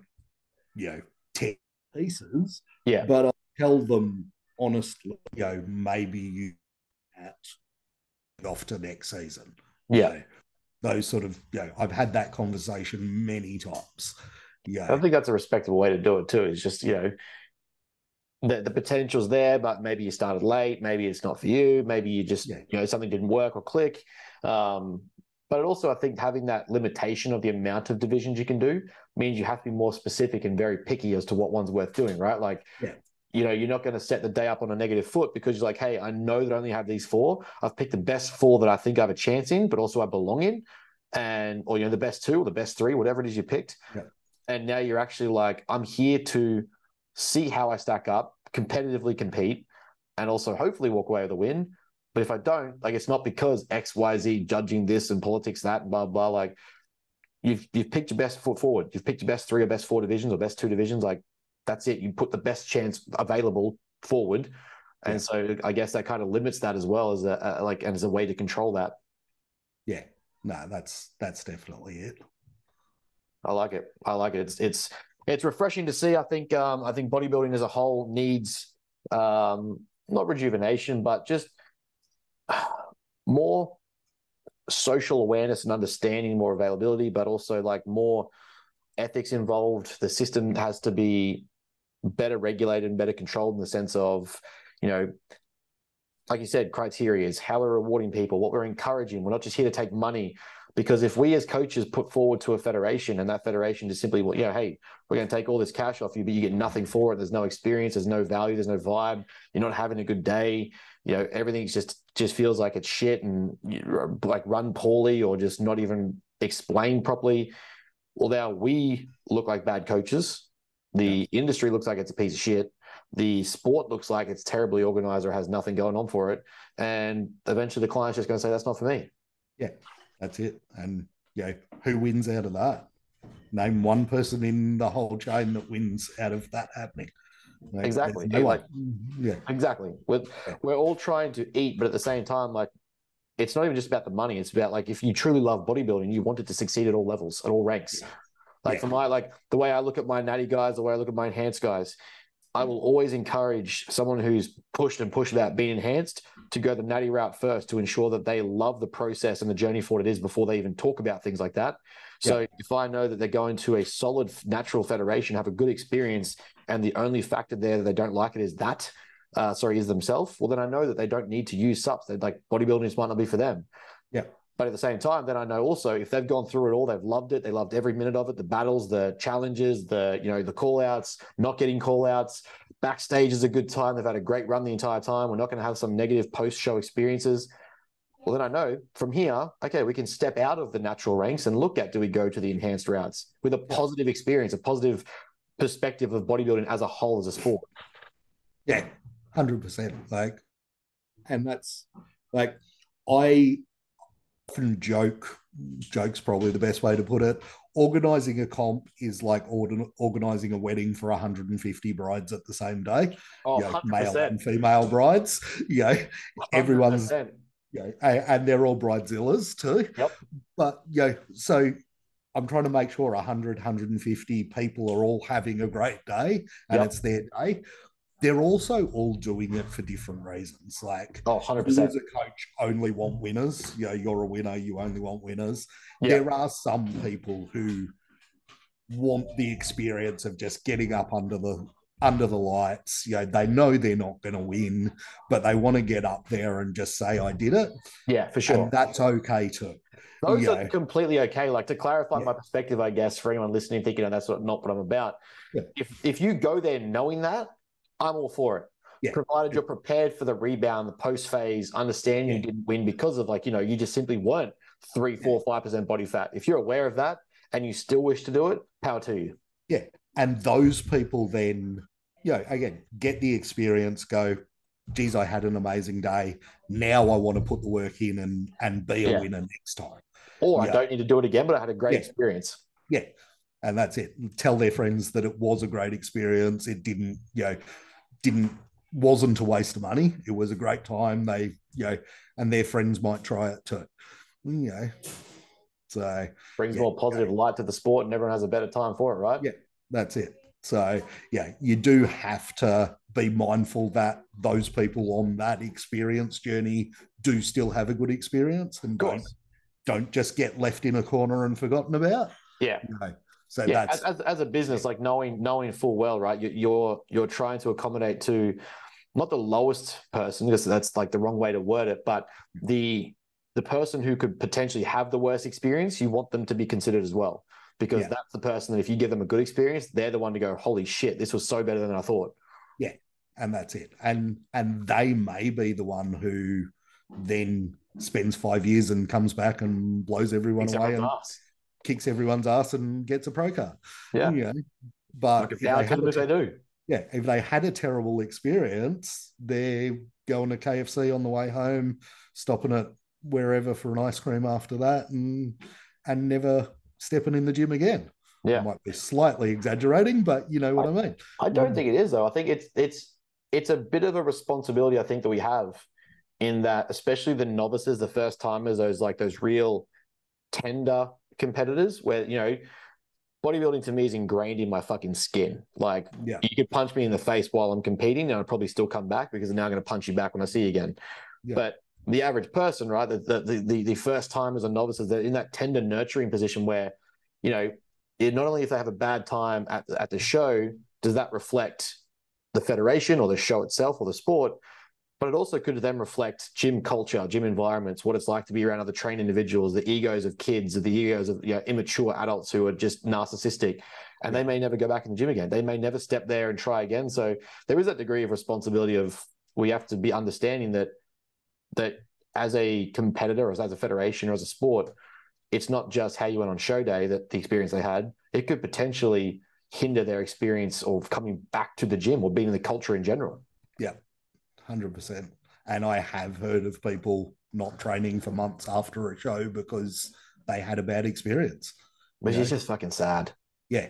you know, tear pieces, Yeah. but I'll tell them honestly, you know, maybe you at off to next season. you Yeah. know. those sort of, you know, I've had that conversation many times. Yeah, I think that's a respectable way to do it too. Is just you know, the, the potential's there, but maybe you started late, maybe it's not for you, maybe you just Yeah. you know something didn't work or click. Um, but it also, I think, having that limitation of the amount of divisions you can do means you have to be more specific and very picky as to what one's worth doing, right? Like, Yeah. you know, you're not going to set the day up on a negative foot because you're like, hey, I know that I only have these four. I've picked the best four that I think I have a chance in, but also I belong in, and or you know the best two or the best three, whatever it is you picked. Yeah. And now you're actually like, I'm here to see how I stack up, competitively compete, and also hopefully walk away with a win. But if I don't, like it's not because X, Y, Z judging this and politics that, blah blah. Like you've you've picked your best foot forward. You've picked your best three or best four divisions or best two divisions. Like that's it. You put the best chance available forward, and Yeah. so I guess that kind of limits that as well as a, a like and as a way to control that. Yeah, no, that's that's definitely it. I like it. I like it. It's it's it's refreshing to see. I think um, I think bodybuilding as a whole needs um, not rejuvenation, but just more social awareness and understanding, more availability, but also like more ethics involved. The system has to be better regulated and better controlled in the sense of, you know, like you said, criteria is how we're rewarding people, what we're encouraging. We're not just here to take money. Because if we as coaches put forward to a federation and that federation just simply, well, you know, hey, we're going to take all this cash off you, but you get nothing for it. There's no experience, there's no value, there's no vibe. You're not having a good day. You know, everything's just just feels like it's shit and like run poorly or just not even explained properly. Well, now we look like bad coaches. The industry looks like it's a piece of shit. The sport looks like it's terribly organized or has nothing going on for it. And eventually the client's just going to say, that's not for me. Yeah, that's it. And you know, who wins out of that? Name one person in the whole chain that wins out of that happening. Like, Exactly. there's Like- mm-hmm. Yeah. Exactly. We're, Yeah. we're all trying to eat, but at the same time, like it's not even just about the money. It's about like if you truly love bodybuilding, you want it to succeed at all levels, at all ranks. Like Yeah. for my like the way I look at my natty guys, the way I look at my enhanced guys, I will always encourage someone who's pushed and pushed about being enhanced to go the natty route first to ensure that they love the process and the journey for what it is before they even talk about things like that. So if I know that they're going to a solid natural federation, have a good experience, and the only factor there that they don't like it is that, uh, sorry, is themselves, well, then I know that they don't need to use subs. They're like bodybuilding just might not be for them. Yeah. But at the same time, then I know also if they've gone through it all, they've loved it. They loved every minute of it, the battles, the challenges, the, you know, the call outs, not getting call outs. Backstage is a good time. They've had a great run the entire time. We're not going to have some negative post show experiences. Well, then I know from here, okay, we can step out of the natural ranks and look at do we go to the enhanced routes with a positive experience, a positive perspective of bodybuilding as a whole as a sport. Yeah, hundred percent. Like, and that's like I often joke. Joke's probably the best way to put it. Organizing a comp is like organ- organizing a wedding for 150 brides at the same day. Oh, you know, 100%. male and female brides. You know, everyone's 100%. you know, and they're all bridezillas too. Yep. But you know, so I'm trying to make sure 100, 150 people are all having a great day and Yep. it's their day. They're also all doing it for different reasons. Like Oh, 100%. as a coach only want winners. You know, you're a winner, you only want winners. Yeah. There are some people who want the experience of just getting up under the under the lights. You know, they know they're not going to win, but they want to get up there and just say, I did it. Yeah, for sure. And that's okay too. Those Yeah. are completely okay. Like to clarify Yeah. my perspective, I guess, for anyone listening, thinking, oh, that's what, not what I'm about. Yeah. If if you go there knowing that, I'm all for it. Yeah. Provided you're prepared for the rebound, the post phase, understand you didn't win because of like, you know, you just simply weren't three, four, five percent body fat. If you're aware of that and you still wish to do it, power to you. Yeah. And those people then, you know, again, get the experience, go, geez, I had an amazing day. Now I want to put the work in and and be a Yeah. winner next time. Or Yeah. I don't need to do it again, but I had a great Yeah. experience. Yeah. And that's it. Tell their friends that it was a great experience. It didn't, you know, didn't wasn't a waste of money. It was a great time. They, you know, and their friends might try it too. You know. So Brings Yeah. more positive light to the sport and everyone has a better time for it, right? Yeah. that's it. So yeah, you do have to be mindful that those people on that experience journey do still have a good experience and don't. Don't just get left in a corner and forgotten about. Yeah. You know, So yeah, that's as, as, a business, like knowing knowing full well, right? You, you're you're trying to accommodate to not the lowest person because that's like the wrong way to word it, but the the person who could potentially have the worst experience, you want them to be considered as well because Yeah. that's the person that if you give them a good experience, they're the one to go, holy shit, this was so better than I thought. Yeah, and that's it. And and they may be the one who then spends five years and comes back and blows everyone Kicks away and ass. kicks everyone's ass and gets a pro card. Yeah. You know? But if they to had a they do. yeah, if they had a terrible experience, they're going to KFC on the way home, stopping at wherever for an ice cream after that, and and never stepping in the gym again. I Yeah. might be slightly exaggerating, but you know what I mean. I don't Mm. think it is though. I think it's it's it's a bit of a responsibility I think that we have in that, especially the novices, the first timers, those like those real tender competitors, where you know bodybuilding to me is ingrained in my fucking skin. Like Yeah. you could punch me in the face while I'm competing, and I'd probably still come back because now I'm now going to punch you back when I see you again. Yeah. But the average person, right, the the the, the first timers and novices, they're in that tender nurturing position where, you know, it, not only if they have a bad time at at the show, does that reflect the federation or the show itself or the sport, but it also could then reflect gym culture, gym environments, what it's like to be around other trained individuals, the egos of kids, the egos of you know, immature adults who are just narcissistic, and they may never go back in the gym again. They may never step there and try again. So there is that degree of responsibility of we have to be understanding that that as a competitor or as a federation or as a sport, it's not just how you went on show day that the experience they had. It could potentially hinder their experience of coming back to the gym or being in the culture in general. Hundred percent. And I have heard of people not training for months after a show because they had a bad experience. Which Yeah. is just fucking sad. Yeah.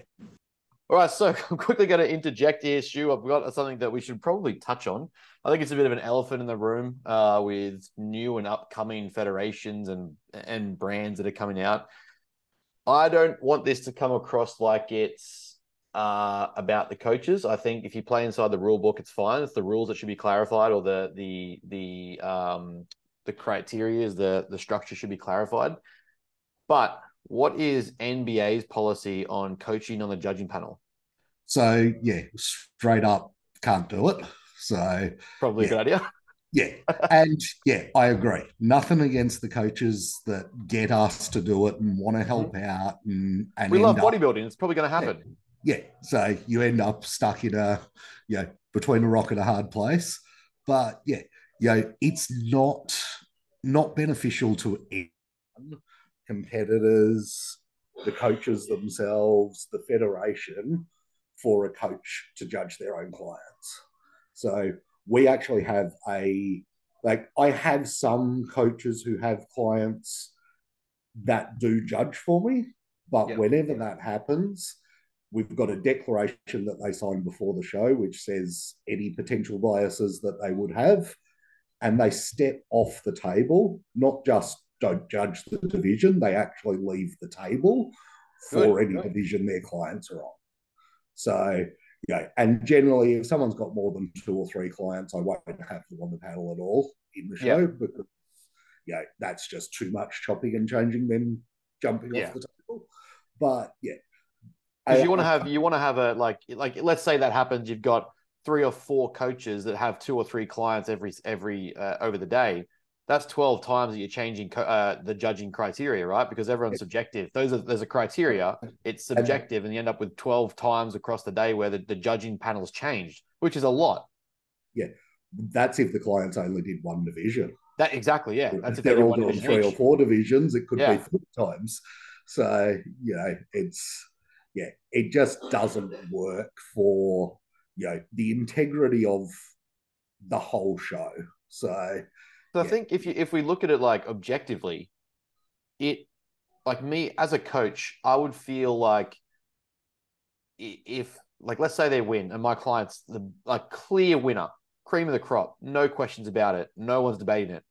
All right, so I'm quickly going to interject here, Stu. I've got something that we should probably touch on. I think it's a bit of an elephant in the room uh, with new and upcoming federations and and brands that are coming out. I don't want this to come across like it's uh, about the coaches. I think if you play inside the rule book, it's fine. It's the rules that should be clarified, or the the the um, the criteria, is the the structure should be clarified. But what is NBA's policy on coaching on the judging panel? So yeah, straight up can't do it. So Probably a Yeah. good idea. yeah. And yeah, I agree. Nothing against the coaches that get us to do it and want to help out and, and We love up- bodybuilding. It's probably going to happen. Yeah. So you end up stuck in a, you know, between a rock and a hard place. But yeah, you know, it's not not beneficial to anyone, competitors, the coaches themselves, the federation, for a coach to judge their own clients. So we actually have a like I have some coaches who have clients that do judge for me, but Yep. whenever that happens, we've got a declaration that they sign before the show which says any potential biases that they would have and they step off the table not just don't judge the division they actually leave the table for Good, any good. division their clients are on so yeah and generally if someone's got more than two or three clients i won't have them on the panel at all in the show Yeah. because yeah that's just too much chopping and changing them jumping Yeah. off the table but yeah Because you want to have you want to have a like like let's say that happens. You've got three or four coaches that have two or three clients every every uh, over the day. That's twelve times that you're changing co- uh, the judging criteria, right? Because everyone's subjective. Those are there's a criteria. It's subjective, and you end up with twelve times across the day where the, the judging panel's changed, which is a lot. Yeah, that's if the clients only did one division. That exactly, yeah. That's if they're all doing three or four divisions, it could Yeah. be four times. So you know, it's yeah, it just doesn't work for you know the integrity of the whole show. So So I think if you if we look at it like objectively, it like me as a coach, I would feel like if like let's say they win and my client's the like clear winner, cream of the crop, no questions about it, no one's debating it.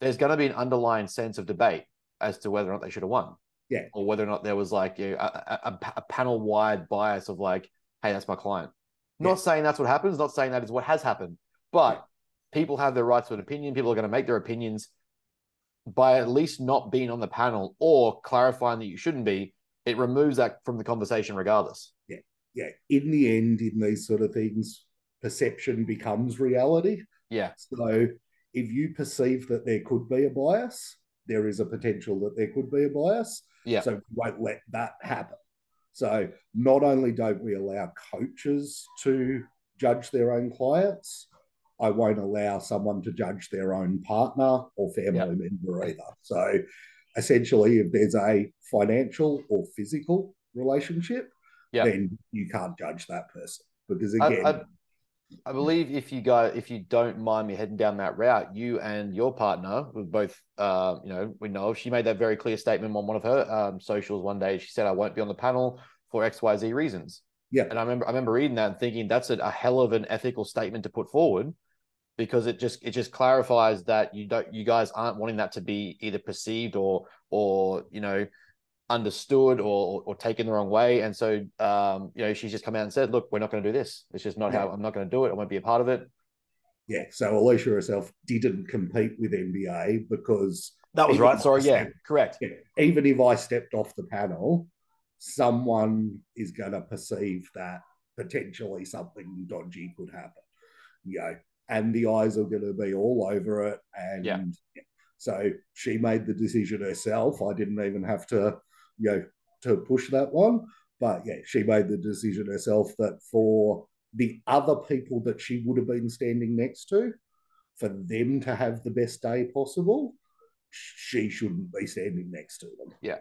There's going to be an underlying sense of debate as to whether or not they should have won. Yeah. Or whether or not there was like you know, a, a, a panel wide bias of like, hey, that's my client. Not Yeah. saying that's what happens, not saying that is what has happened, but people have their rights to an opinion. People are going to make their opinions by at least not being on the panel or clarifying that you shouldn't be. it removes that from the conversation regardless. Yeah. Yeah. In the end, in these sort of things, perception becomes reality. Yeah. So if you perceive that there could be a bias, there is a potential that there could be a bias. Yeah. So we won't let that happen. So not only don't we allow coaches to judge their own clients, I won't allow someone to judge their own partner or family yep. member either. So essentially, if there's a financial or physical relationship, yep. then you can't judge that person because again. I, I, I believe if you go, if you don't mind me heading down that route, you and your partner were both, uh, you know, we know she made that very clear statement on one of her um, socials one day. She said, "I won't be on the panel for X, Y, Z reasons." Yeah, and I remember, I remember reading that and thinking that's a, a hell of an ethical statement to put forward because it just it just clarifies that you don't you guys aren't wanting that to be either perceived or or you know understood or or taken the wrong way. And so, um, you know, she's just come out and said, "Look, we're not going to do this. It's just not yeah. how I'm not going to do it. I won't be a part of it." Yeah. So Alicia herself didn't compete with NBA because that was right. Sorry. Stepped, yeah. Correct. Yeah, even if I stepped off the panel, someone is going to perceive that potentially something dodgy could happen. You know, and the eyes are going to be all over it. And yeah. so she made the decision herself. I didn't even have to you know, to push that one. But yeah, she made the decision herself that for the other people that she would have been standing next to, for them to have the best day possible, she shouldn't be standing next to them. Yeah.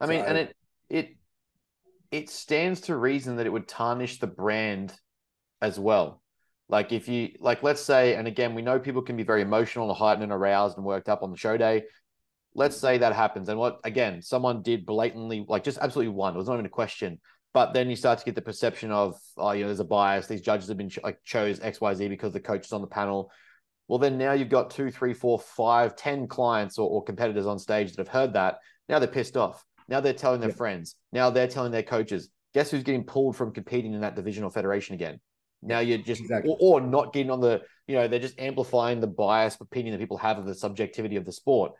I mean, so, and it it it stands to reason that it would tarnish the brand as well. Like if you like, let's say, and again, we know people can be very emotional and heightened and aroused and worked up on the show day let's say that happens and what again someone did blatantly like just absolutely one it was not even a question but then you start to get the perception of oh you know there's a bias these judges have been like chose xyz because the coach is on the panel. Well then now you've got two three four five ten clients or, or competitors on stage that have heard that. Now they're pissed off. Now they're telling their yeah. friends. Now they're telling their coaches. Guess who's getting pulled from competing in that division or federation again? Now you're just exactly. or, or not getting on the you know they're just amplifying the biased opinion that people have of the subjectivity of the sport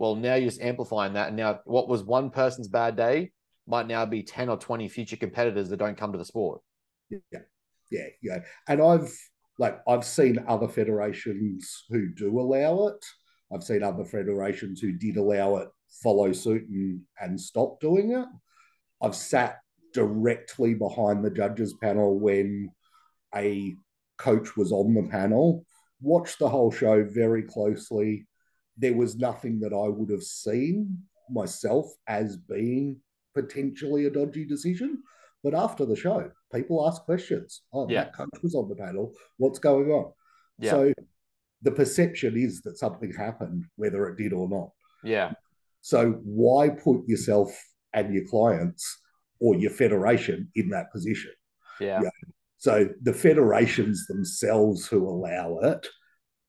well, now you're just amplifying that. And now what was one person's bad day might now be 10 or 20 future competitors that don't come to the sport. Yeah. Yeah. Yeah. And I've like I've seen other federations who do allow it. I've seen other federations who did allow it follow suit and, and stop doing it. I've sat directly behind the judges panel when a coach was on the panel, watched the whole show very closely, there was nothing that I would have seen myself as being potentially a dodgy decision. But after the show, people ask questions. Oh, yeah. that coach was on the panel. What's going on? Yeah. So the perception is that something happened, whether it did or not. Yeah. So why put yourself and your clients or your federation in that position? Yeah. yeah. So the federations themselves who allow it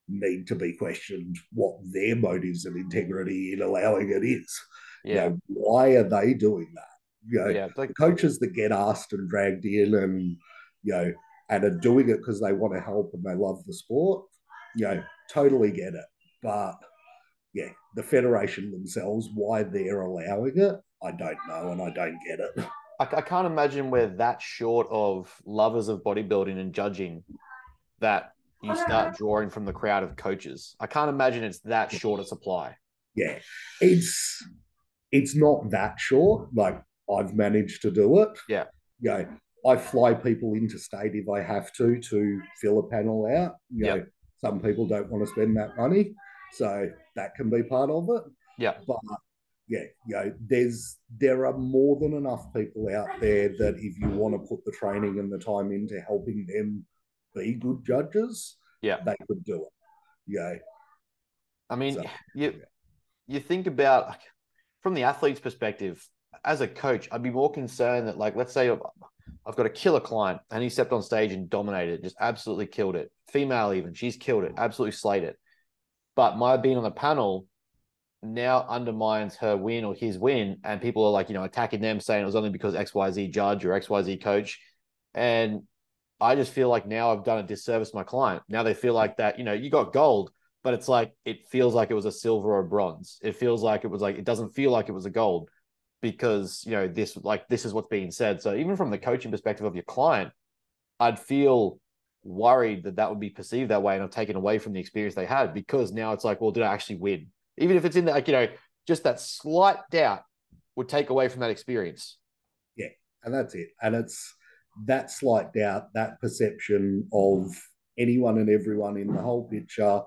need to be questioned what their motives of integrity in allowing it is. Yeah. You know, why are they doing that? You know, yeah, like, coaches that get asked and dragged in and, you know, and are doing it because they want to help and they love the sport, you know, totally get it. But yeah, the federation themselves, why they're allowing it, I don't know and I don't get it. I, I can't imagine we're that short of lovers of bodybuilding and judging that you start drawing from the crowd of coaches. I can't imagine it's that short a supply. Yeah, it's it's not that short. Like I've managed to do it. Yeah, you know, I fly people interstate if I have to to fill a panel out. You know, some people don't want to spend that money, so that can be part of it. Yeah, but yeah, you know, there's there are more than enough people out there that if you want to put the training and the time into helping them be good judges, yeah, they could do it. Yeah. I mean, so, you yeah. you think about like, from the athlete's perspective, as a coach, I'd be more concerned that, like, let's say I've got a killer client and he stepped on stage and dominated, just absolutely killed it. Female, even she's killed it, absolutely slayed it. But my being on the panel now undermines her win or his win, and people are like, you know, attacking them, saying it was only because X Y Z judge or X Y Z coach, and I just feel like now I've done a disservice to my client. Now they feel like that, you know, you got gold, but it's like it feels like it was a silver or bronze. It feels like it was like it doesn't feel like it was a gold. because you know this like this is what's being said. So even from the coaching perspective of your client, I'd feel worried that that would be perceived that way and I've taken away from the experience they had because now it's like, well, did I actually win? Even if it's in that, like, you know, just that slight doubt would take away from that experience. Yeah, and that's it. And it's that slight doubt, that perception of anyone and everyone in the whole picture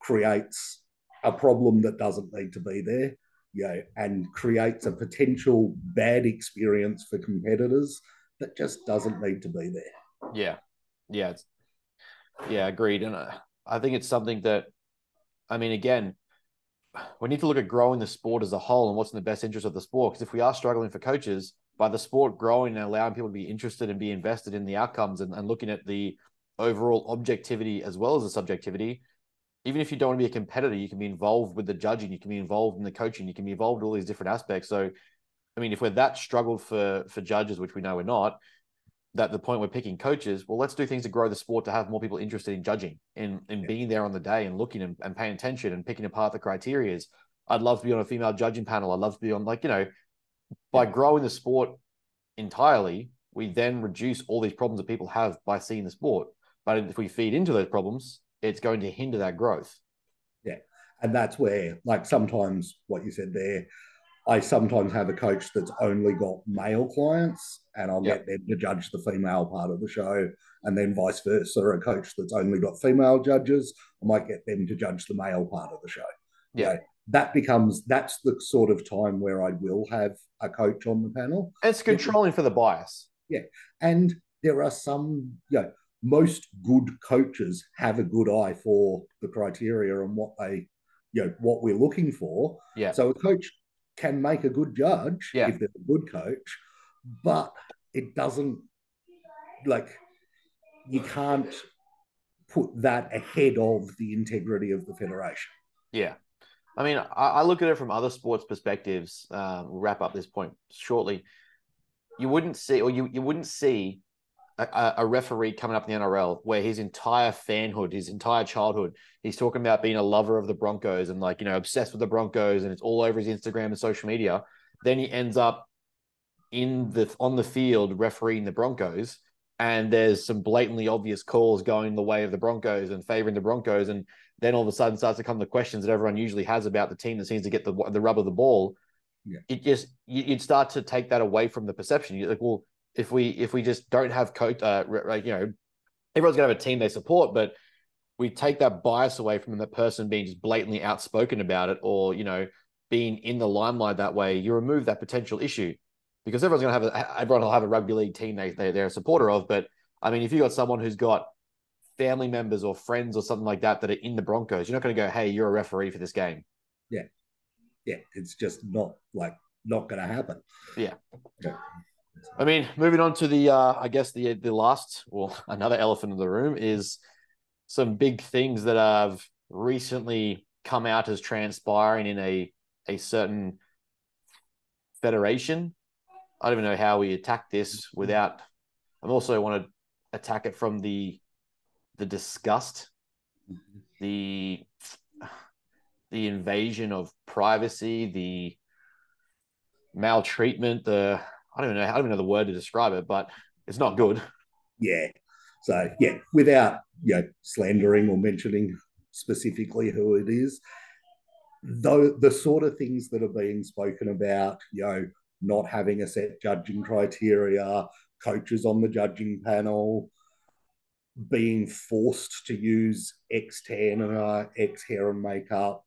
creates a problem that doesn't need to be there, you know, and creates a potential bad experience for competitors that just doesn't need to be there. Yeah, yeah, yeah, agreed. And uh, I think it's something that, I mean, again, we need to look at growing the sport as a whole and what's in the best interest of the sport. Because if we are struggling for coaches, by the sport growing and allowing people to be interested and be invested in the outcomes and, and looking at the overall objectivity as well as the subjectivity, even if you don't want to be a competitor, you can be involved with the judging, you can be involved in the coaching, you can be involved in all these different aspects. So, I mean, if we're that struggled for for judges, which we know we're not, that the point we're picking coaches, well, let's do things to grow the sport to have more people interested in judging and, and yeah. being there on the day and looking and, and paying attention and picking apart the criterias. I'd love to be on a female judging panel. I'd love to be on like, you know, by growing the sport entirely, we then reduce all these problems that people have by seeing the sport. But if we feed into those problems, it's going to hinder that growth. Yeah. And that's where, like, sometimes what you said there, I sometimes have a coach that's only got male clients and I'll yep. get them to judge the female part of the show. And then vice versa, a coach that's only got female judges, I might get them to judge the male part of the show. Yeah. That becomes that's the sort of time where I will have a coach on the panel. It's controlling for the bias. Yeah. And there are some, you know, most good coaches have a good eye for the criteria and what they, you know, what we're looking for. Yeah. So a coach can make a good judge yeah. if they're a good coach, but it doesn't like you can't put that ahead of the integrity of the federation. Yeah. I mean, I, I look at it from other sports perspectives. Um, we'll wrap up this point shortly. You wouldn't see, or you, you wouldn't see a, a, referee coming up in the NRL where his entire fanhood, his entire childhood, he's talking about being a lover of the Broncos and like, you know, obsessed with the Broncos and it's all over his Instagram and social media. Then he ends up in the on the field refereeing the Broncos and there's some blatantly obvious calls going the way of the Broncos and favoring the Broncos and then all of a sudden starts to come the questions that everyone usually has about the team that seems to get the the rub of the ball. Yeah. It just you'd start to take that away from the perception. You're like, well, if we if we just don't have coach, uh, like you know, everyone's gonna have a team they support, but we take that bias away from the person being just blatantly outspoken about it, or you know, being in the limelight that way. You remove that potential issue because everyone's gonna have a everyone will have a rugby league team they, they they're a supporter of. But I mean, if you got someone who's got family members or friends or something like that that are in the Broncos, you're not going to go, "Hey, you're a referee for this game." Yeah, yeah, it's just not like not going to happen. Yeah. yeah. I mean, moving on to the, uh, I guess the the last, well, another elephant in the room is some big things that have recently come out as transpiring in a a certain federation. I don't even know how we attack this without. I also want to attack it from the the disgust, mm-hmm. the the invasion of privacy, the maltreatment, the I don't even know. I don't even know the word to describe it, but it's not good. Yeah. So yeah, without you know slandering or mentioning specifically who it is, though the sort of things that are being spoken about, you know, not having a set judging criteria, coaches on the judging panel, being forced to use X tan and uh, X hair and makeup,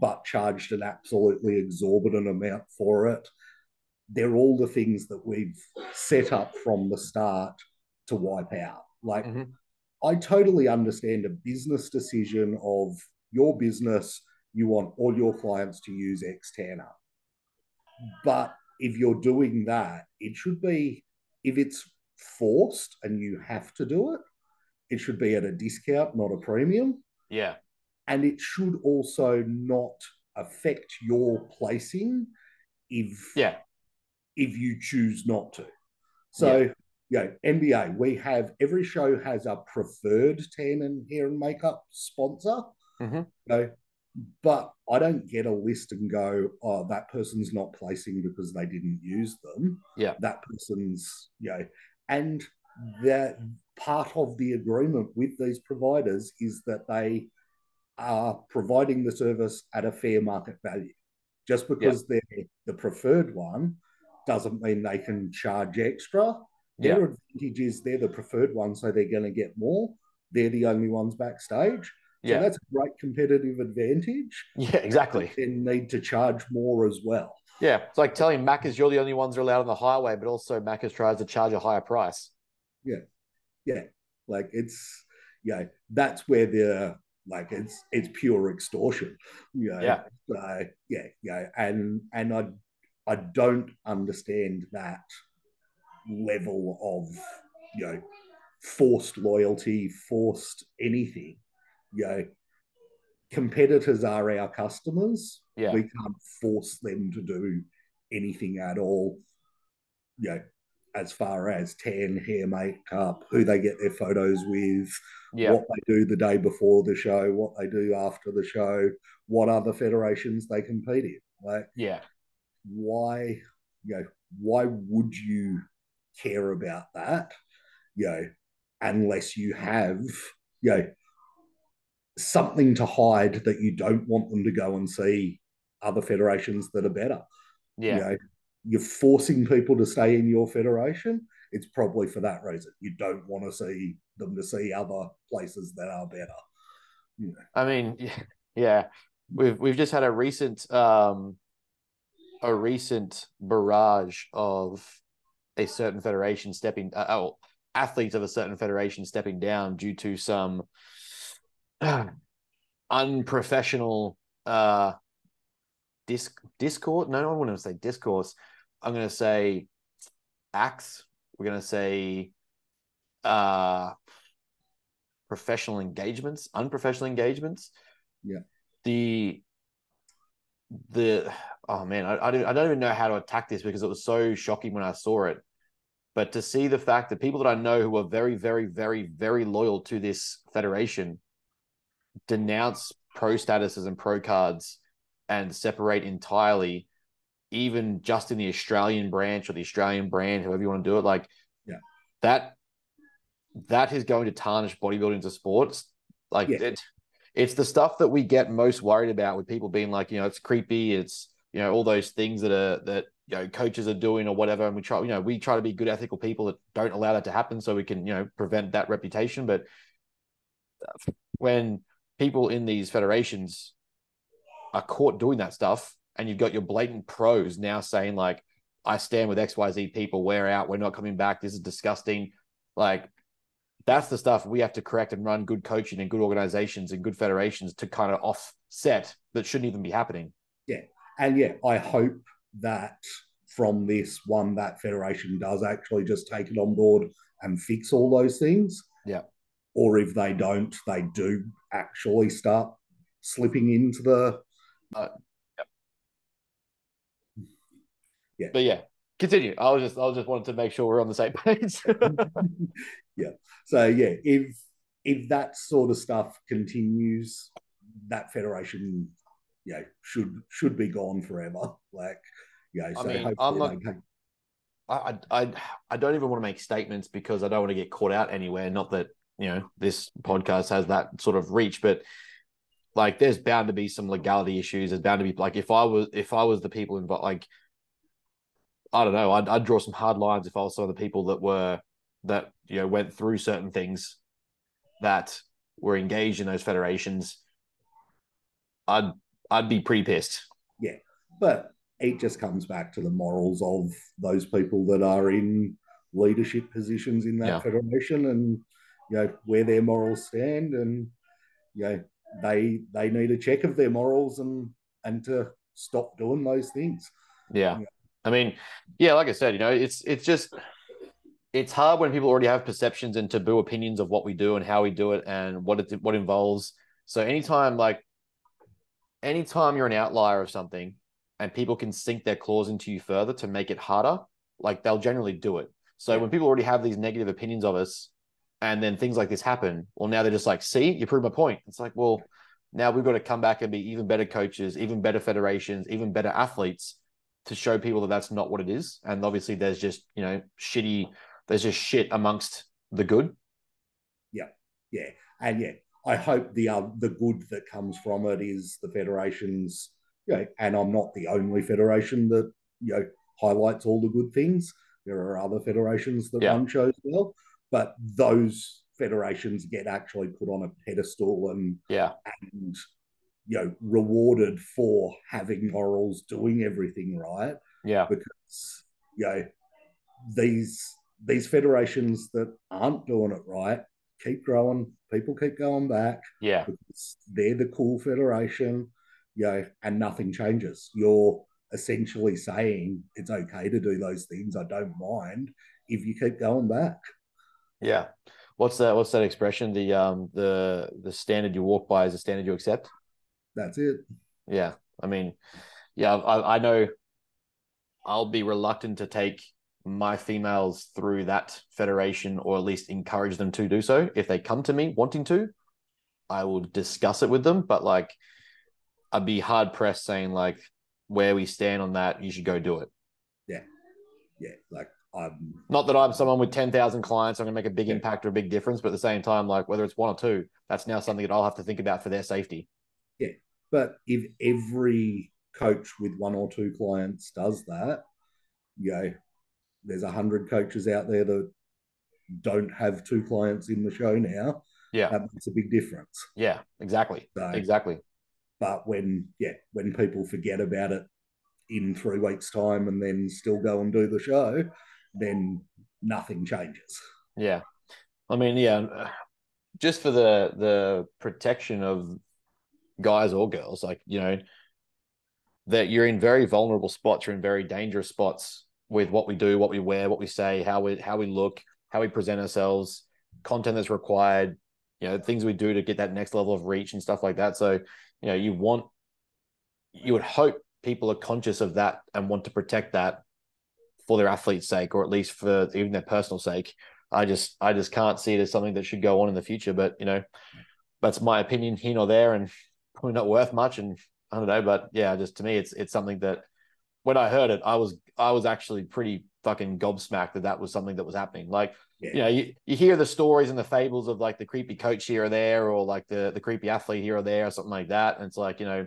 but charged an absolutely exorbitant amount for it they're all the things that we've set up from the start to wipe out. Like, mm-hmm. I totally understand a business decision of your business, you want all your clients to use X Tanner. But if you're doing that, it should be, if it's forced and you have to do it, it should be at a discount, not a premium. Yeah. And it should also not affect your placing if yeah if you choose not to. So, yeah. you know, NBA, we have every show has a preferred tan and hair and makeup sponsor. Mm-hmm. You know, but I don't get a list and go, oh, that person's not placing because they didn't use them. Yeah. That person's, you know, and that part of the agreement with these providers is that they are providing the service at a fair market value. Just because yeah. they're the preferred one doesn't mean they can charge extra. Their yeah. advantage is they're the preferred one, so they're going to get more. They're the only ones backstage. So yeah. that's a great competitive advantage. Yeah, exactly. And need to charge more as well. Yeah. It's like telling Macca's you're the only ones that are allowed on the highway, but also Macca's tries to charge a higher price. Yeah. Yeah. Like it's yeah, that's where the like it's it's pure extortion. You know? Yeah. Uh, yeah, yeah. And and I I don't understand that level of you know forced loyalty, forced anything you know, competitors are our customers. Yeah. We can't force them to do anything at all. You know, as far as tan, hair, makeup, who they get their photos with, yeah. what they do the day before the show, what they do after the show, what other federations they compete in. Like, yeah, why, you know, why would you care about that? You know, unless you have, you know, something to hide that you don't want them to go and see other federations that are better. Yeah. You know, you're forcing people to stay in your federation. It's probably for that reason. You don't want to see them to see other places that are better. Know. I mean, yeah, we've we've just had a recent um a recent barrage of a certain federation stepping uh, oh athletes of a certain federation stepping down due to some unprofessional uh disc discord no i wouldn't say discourse i'm going to say acts. We're going to say uh professional engagements unprofessional engagements. Yeah. The the oh man I, I, don't, I don't even know how to attack this because it was so shocking when i saw it. But to see the fact that people that i know who are very very very very loyal to this federation denounce pro statuses and pro cards and separate entirely, even just in the Australian branch or the Australian brand, however you want to do it. Like, yeah, that that is going to tarnish bodybuilding to sports. Like it, it's the stuff that we get most worried about with people being like, you know, it's creepy. It's you know all those things that are that you know coaches are doing or whatever, and we try, you know, we try to be good ethical people that don't allow that to happen, so we can you know prevent that reputation. But when people in these federations are caught doing that stuff, and you've got your blatant pros now saying like, "I stand with X Y Z people. We're out. We're not coming back. This is disgusting." Like, that's the stuff we have to correct and run good coaching and good organizations and good federations to kind of offset that shouldn't even be happening. Yeah, and yeah, I hope that from this one that federation does actually just take it on board and fix all those things. Yeah or if they don't, they do actually start slipping into the. Uh, yeah. But yeah, continue. I was just I was just wanted to make sure we're on the same page. yeah. So yeah, if if that sort of stuff continues, that federation, you know, should should be gone forever. Like, yeah. So I mean, I'm not. I, I I don't even want to make statements because I don't want to get caught out anywhere. Not that you know this podcast has that sort of reach but like there's bound to be some legality issues there's bound to be like if i was if i was the people involved like i don't know. I'd, I'd draw some hard lines if i was some of the people that were that you know went through certain things that were engaged in those federations. I'd i'd be pretty pissed. Yeah. But it just comes back to the morals of those people that are in leadership positions in that yeah. federation and you know where their morals stand, and you know they they need a check of their morals and and to stop doing those things. Yeah, I mean, yeah, like I said, you know, it's it's just it's hard when people already have perceptions and taboo opinions of what we do and how we do it and what it what involves. So anytime like anytime you're an outlier of something and people can sink their claws into you further to make it harder, like they'll generally do it. So yeah. when people already have these negative opinions of us, and then things like this happen. Well, now they're just like, see, you prove my point. It's like, well, Now we've got to come back and be even better coaches, even better federations, even better athletes to show people that that's not what it is. And obviously, there's just you know shitty. There's just shit amongst the good. Yeah, yeah, and yeah, I hope the uh, the good that comes from it is the federations. You know, and I'm not the only federation that you know highlights all the good things. There are other federations that Yeah. run shows well, but those federations get actually put on a pedestal and Yeah, and you know rewarded for having morals, doing everything right yeah, because you know these these federations that aren't doing it right keep growing. People keep going back yeah, because they're the cool federation, you know, and nothing changes. You're essentially saying it's okay to do those things. I don't mind if you keep going back. yeah. What's that? What's that expression? The um the the standard you walk by is the standard you accept. That's it. Yeah, I mean, yeah, I, I know I'll be reluctant to take my females through that federation or at least encourage them to do so. If they come to me wanting to, I will discuss it with them. But like, I'd be hard pressed saying like where we stand on that. You should go do it. Yeah, yeah. like I'm Not that I'm someone with ten thousand clients. I'm gonna make a big Yeah. impact or a big difference, but at the same time, like whether it's one or two, that's now something that I'll have to think about for their safety. But if every coach with one or two clients does that, you know, there's a hundred coaches out there that don't have two clients in the show now. Yeah, That makes a big difference. yeah, exactly, So, exactly. but when yeah, when people forget about it in three weeks' time and then still go and do the show, then nothing changes. Yeah, I mean, yeah, just for the the protection of guys or girls, like you know, that you're in very vulnerable spots, you're in very dangerous spots with what we do, what we wear, what we say, how we how we look, how we present ourselves, content that's required, you know, things we do to get that next level of reach and stuff like that. So, you know, you want, you would hope people are conscious of that and want to protect that for their athlete's sake, or at least for even their personal sake. I just I just can't see it as something that should go on in the future. But you know, that's my opinion here nor there, and probably not worth much. And I don't know, but yeah, just to me, it's it's something that when I heard it, I was I was actually pretty fucking gobsmacked that that was something that was happening. Like Yeah. you know, you, you hear the stories and the fables of like the creepy coach here or there, or like the the creepy athlete here or there, or something like that. And it's like you know.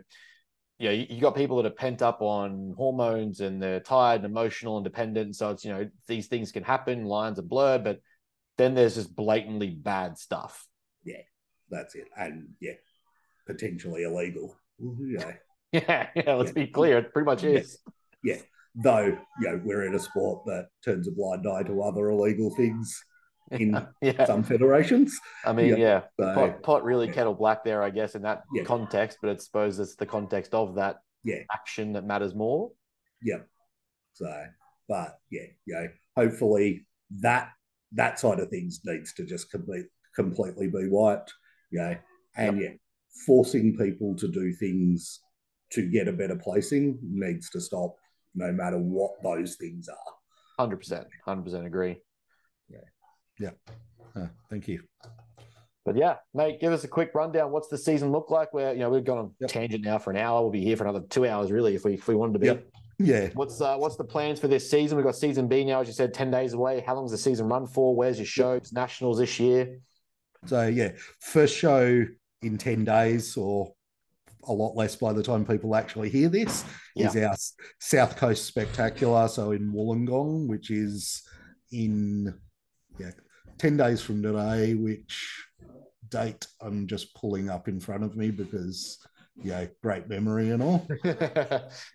You know, you, you got people that are pent up on hormones and they're tired and emotional and dependent. So it's, you know, these things can happen, lines are blurred, but then there's just blatantly bad stuff. Yeah, that's it. And yeah, potentially illegal. Yeah. Yeah, yeah, let's Yeah. be clear. It pretty much is. Yeah. Though, you know, we're in a sport that turns a blind eye to other illegal things in yeah. some federations. I mean, yeah. yeah. So Pot, pot really yeah. kettle black there, I guess, in that Yeah. context, but I suppose it's the context of that Yeah. action that matters more. Yeah. So, but yeah, you know, hopefully that that side of things needs to just complete, completely be wiped. You know, and yeah, forcing people to do things to get a better placing needs to stop, no matter what those things are. 100%. 100% agree. Yeah, yeah. Uh, thank you. But yeah, mate, give us a quick rundown. What's the season look like? Where, you know, we've gone on Yep. tangent now for an hour. We'll be here for another two hours, really, if we, if we wanted to be. Yep. Yeah. What's uh, what's the plans for this season? We've got season B now, as you said, ten days away. How long does the season run for? Where's your shows? Nationals this year. So yeah, first show in 10 days or a lot less by the time people actually hear this is our South Coast Spectacular. So in Wollongong, which is in yeah, 10 days from today, which date I'm just pulling up in front of me because yeah, great memory and all.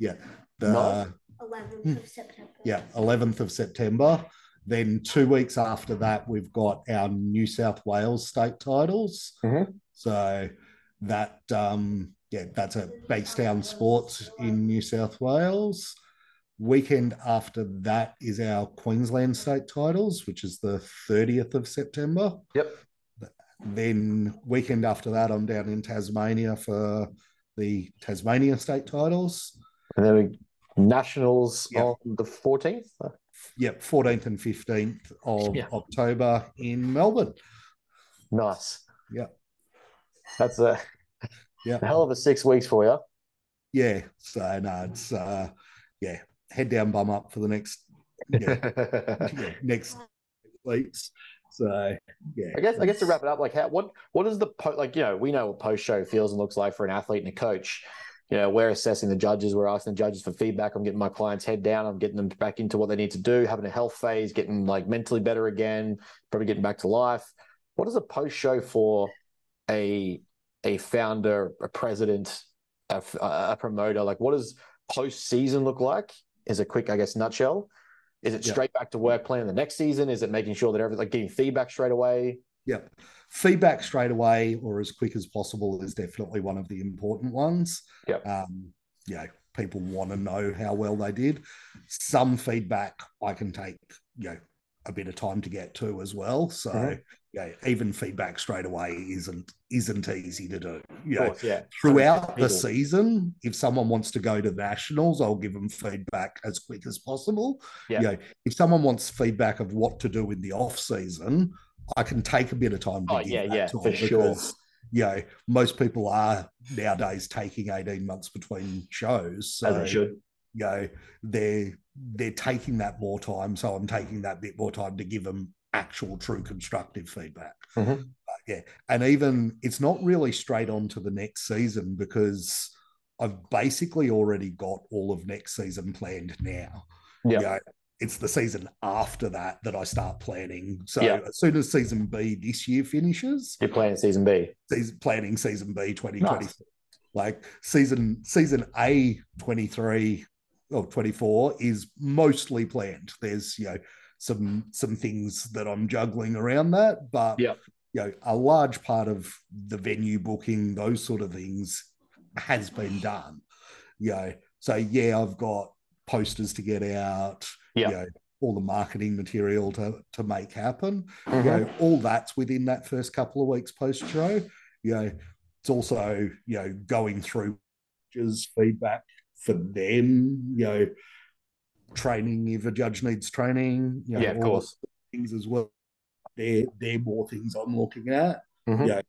Yeah. The Nice. 11th of September. yeah, 11th of September. Then two weeks after that, we've got our New South Wales state titles. Mhm. So that um, yeah, that's at Basedown Sports in New South Wales. Weekend after that is our Queensland state titles, which is the 30th of September. Yep. Then weekend after that, I'm down in Tasmania for the Tasmania state titles. And then we, Nationals Yeah. on the 14th. Yep, 14th and 15th of Yeah. October in Melbourne. Nice. Yeah. That's a Yeah. Hell of a six weeks for you. Yeah. So no, it's uh yeah, head down, bum up for the next yeah, yeah, next weeks. So yeah. I guess I guess to wrap it up, like how what what is the po- like you know we know what post show feels and looks like for an athlete and a coach. You know, we're assessing the judges, we're asking the judges for feedback. I'm getting my clients head down, I'm getting them back into what they need to do, having a health phase, getting like mentally better again, probably getting back to life. What is a post show for a a founder, a president, a, a promoter? Like, what does post season look like? Is a quick, I guess, nutshell. Is it Yeah. straight back to work planning the next season? Is it making sure that everything like getting feedback straight away? Yeah. Feedback straight away or as quick as possible is definitely one of the important ones. Yeah, Um, know, people want to know how well they did. Some feedback I can take, you know, a bit of time to get to as well. So Mhm. yeah, even feedback straight away isn't isn't easy to do. You know, yeah. throughout the season, if someone wants to go to nationals, I'll give them feedback as quick as possible. Yeah. You know, if someone wants feedback of what to do in the off season, I can take a bit of time to Oh, give yeah, that yeah, to for sure. because, You know, most people are nowadays taking 18 months between shows. So As it should. you know, they're they're taking that more time. So I'm taking that bit more time to give them actual true constructive feedback. Mhm. But yeah. And even it's not really straight on to the next season because I've basically already got all of next season planned now. Yeah. You know, it's the season after that that I start planning. So Yeah. as soon as season B this year finishes, You're planning season B. season, planning season B 2020. Like season season A 23 or 24 is mostly planned. There's you know some some things that I'm juggling around that, but Yeah. you know, a large part of the venue booking, those sort of things has been done. You know, so yeah, I've got posters to get out, Yeah. you know, all the marketing material to to make happen Mhm. you know, all that's within that first couple of weeks post show. You know, it's also, you know, going through feedback for them, you know, training if a judge needs training, you know, yeah, of course. things as well. They're, they're more things I'm looking at. Mhm. Yeah.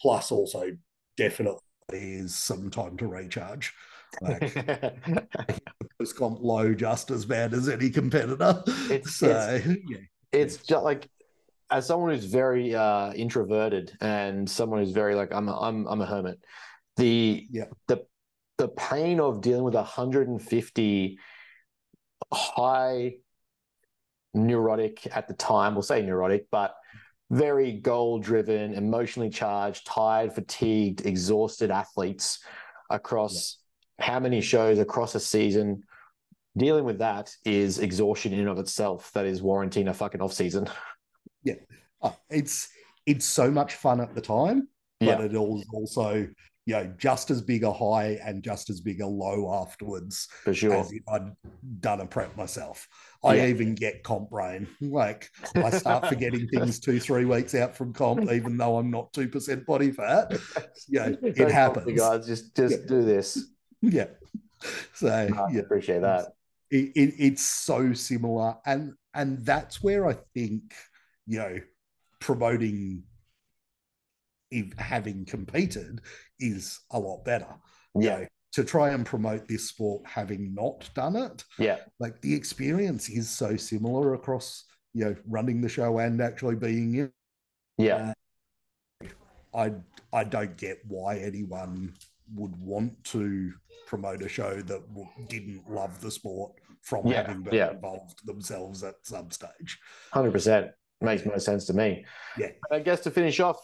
Plus, also, definitely is some time to recharge. Like, post comp low just as bad as any competitor. It's- so, it's- yeah. it's just like as someone who's very uh introverted and someone who's very like I'm a, I'm I'm a hermit. The Yeah. the the pain of dealing with 150 high neurotic at the time, we'll say neurotic, but very goal driven, emotionally charged, tired, fatigued, exhausted athletes across how many shows across a season. Dealing with that is exhaustion in and of itself. That is warranting a fucking off season. Oh, it's it's so much fun at the time, but Yeah. it is also you know just as big a high and just as big a low afterwards For sure. as if I'd done a prep myself. I Yeah. even get comp brain. Like I start forgetting things two, three weeks out from comp, even though I'm not two percent body fat. Yeah, Don't it happens. guys. Just just Yeah. do this. Yeah. So I yeah, appreciate that. it, it, it's so similar and and that's where i think you know promoting if having competed is a lot better You Yeah. know, to try and promote this sport having not done it Yeah. like the experience is so similar across you know running the show and actually being in Yeah. I I don't get why anyone would want to promote a show that w- didn't love the sport from Yeah, having been yeah. involved themselves at some stage. Hundred percent makes most sense to me. Yeah. I guess to finish off,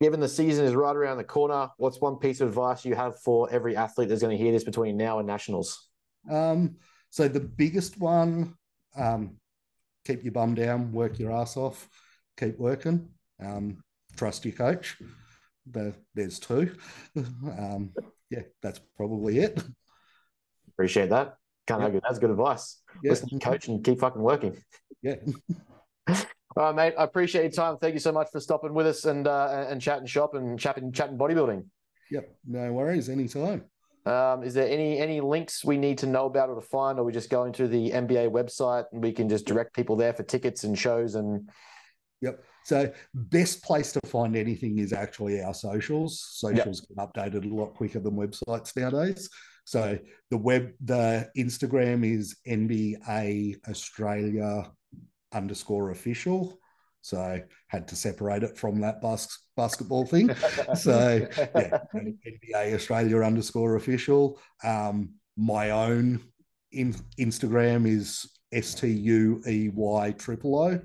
given the season is right around the corner, what's one piece of advice you have for every athlete that's going to hear this between now and nationals? Um, so the biggest one, um, keep your bum down, work your ass off, keep working, um, trust your coach. There, there's two. Um, yeah, that's probably it. Appreciate that. Can't Yeah. argue. That's good advice. Yeah, Listen to coach and keep fucking working. yeah. All right, mate. I appreciate your time. Thank you so much for stopping with us and uh, and chatting shop and chatting chatting bodybuilding. Yep, no worries, anytime. Um, is there any any links we need to know about or to find, or we just go into the NBA website and we can just direct people there for tickets and shows and Yep. So best place to find anything is actually our socials. Socials yep. get updated a lot quicker than websites nowadays. So the web, the Instagram is NBA Australia underscore official. So had to separate it from that bas- basketball thing. so yeah, NBA Australia underscore official. Um, my own in- Instagram is S T U E Y triple O.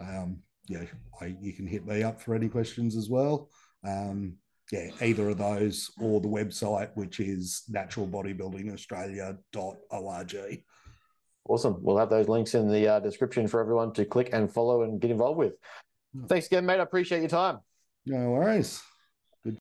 Um, yeah, I, you can hit me up for any questions as well. Um, yeah, either of those or the website, which is naturalbodybuildingaustralia.org. Awesome. We'll have those links in the uh, description for everyone to click and follow and get involved with. Hmm. Thanks again, mate. I appreciate your time. No worries.